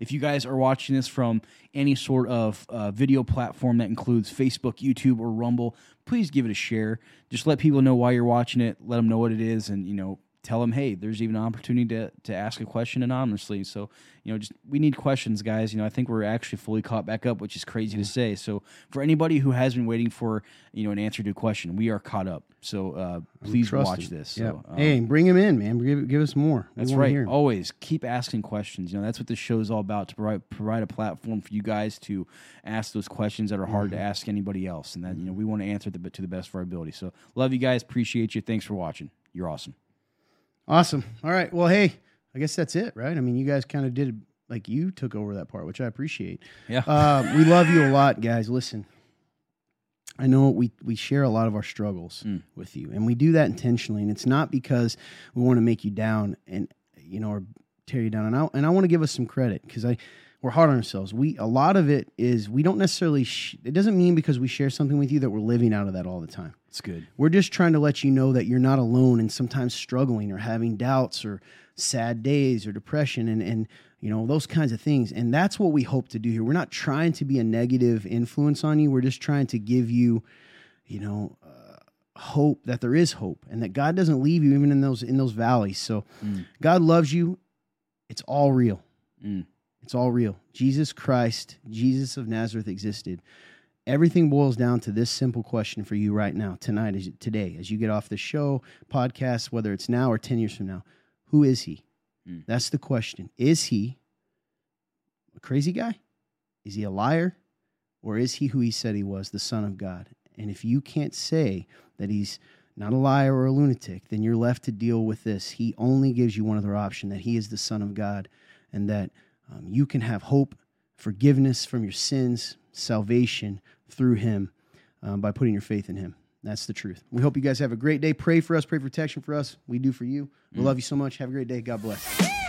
if you guys are watching this from any sort of uh, video platform that includes facebook youtube or rumble please give it a share. Just let people know why you're watching it let them know what it is and you know tell them hey there's even an opportunity to, to ask a question anonymously so you know just we need questions guys you know i think we're actually fully caught back up which is crazy to say so for anybody who has been waiting for you know an answer to a question we are caught up so uh, please watch this Yeah. so, um, hey, bring him in, man. Give, give us more. We that's right. Always keep asking questions. You know, that's what this show is all about to provide provide a platform for you guys to ask those questions that are hard Mm-hmm. to ask anybody else, and that you know we want to answer the, to the best of our ability. So, love you guys. Appreciate you. Thanks for watching. You're awesome. Awesome. All right. Well, hey, I guess that's it, right? I mean, you guys kind of did like you took over that part, which I appreciate. Yeah. Uh, we love you a lot, guys. Listen, I know we we share a lot of our struggles Mm. with you, and we do that intentionally. And it's not because we want to make you down and you know or tear you down. And I and I want to give us some credit because I we're hard on ourselves. We a lot of it is we don't necessarily. Sh- it doesn't mean because we share something with you that we're living out of that all the time. It's good. We're just trying to let you know that you're not alone and sometimes struggling or having doubts or sad days or depression and, and you know those kinds of things. And that's what we hope to do here. We're not trying to be a negative influence on you. We're just trying to give you, you know, uh, hope that there is hope and that God doesn't leave you even in those in those valleys. So Mm. God loves you. It's all real. Mm. It's all real. Jesus Christ, Jesus of Nazareth existed. Everything boils down to this simple question for you right now, tonight, as today, as you get off the show, podcast, whether it's now or 10 years from now. Who is he? Mm. That's the question. Is he a crazy guy? Is he a liar? Or is he who he said he was, the Son of God? And if you can't say that he's not a liar or a lunatic, then you're left to deal with this. He only gives you one other option that he is the Son of God and that um, you can have hope, forgiveness from your sins, salvation through him um, by putting your faith in him. That's the truth. We hope you guys have a great day. Pray for us, pray for protection for us. We do for you. We love you so much. Have a great day. God bless.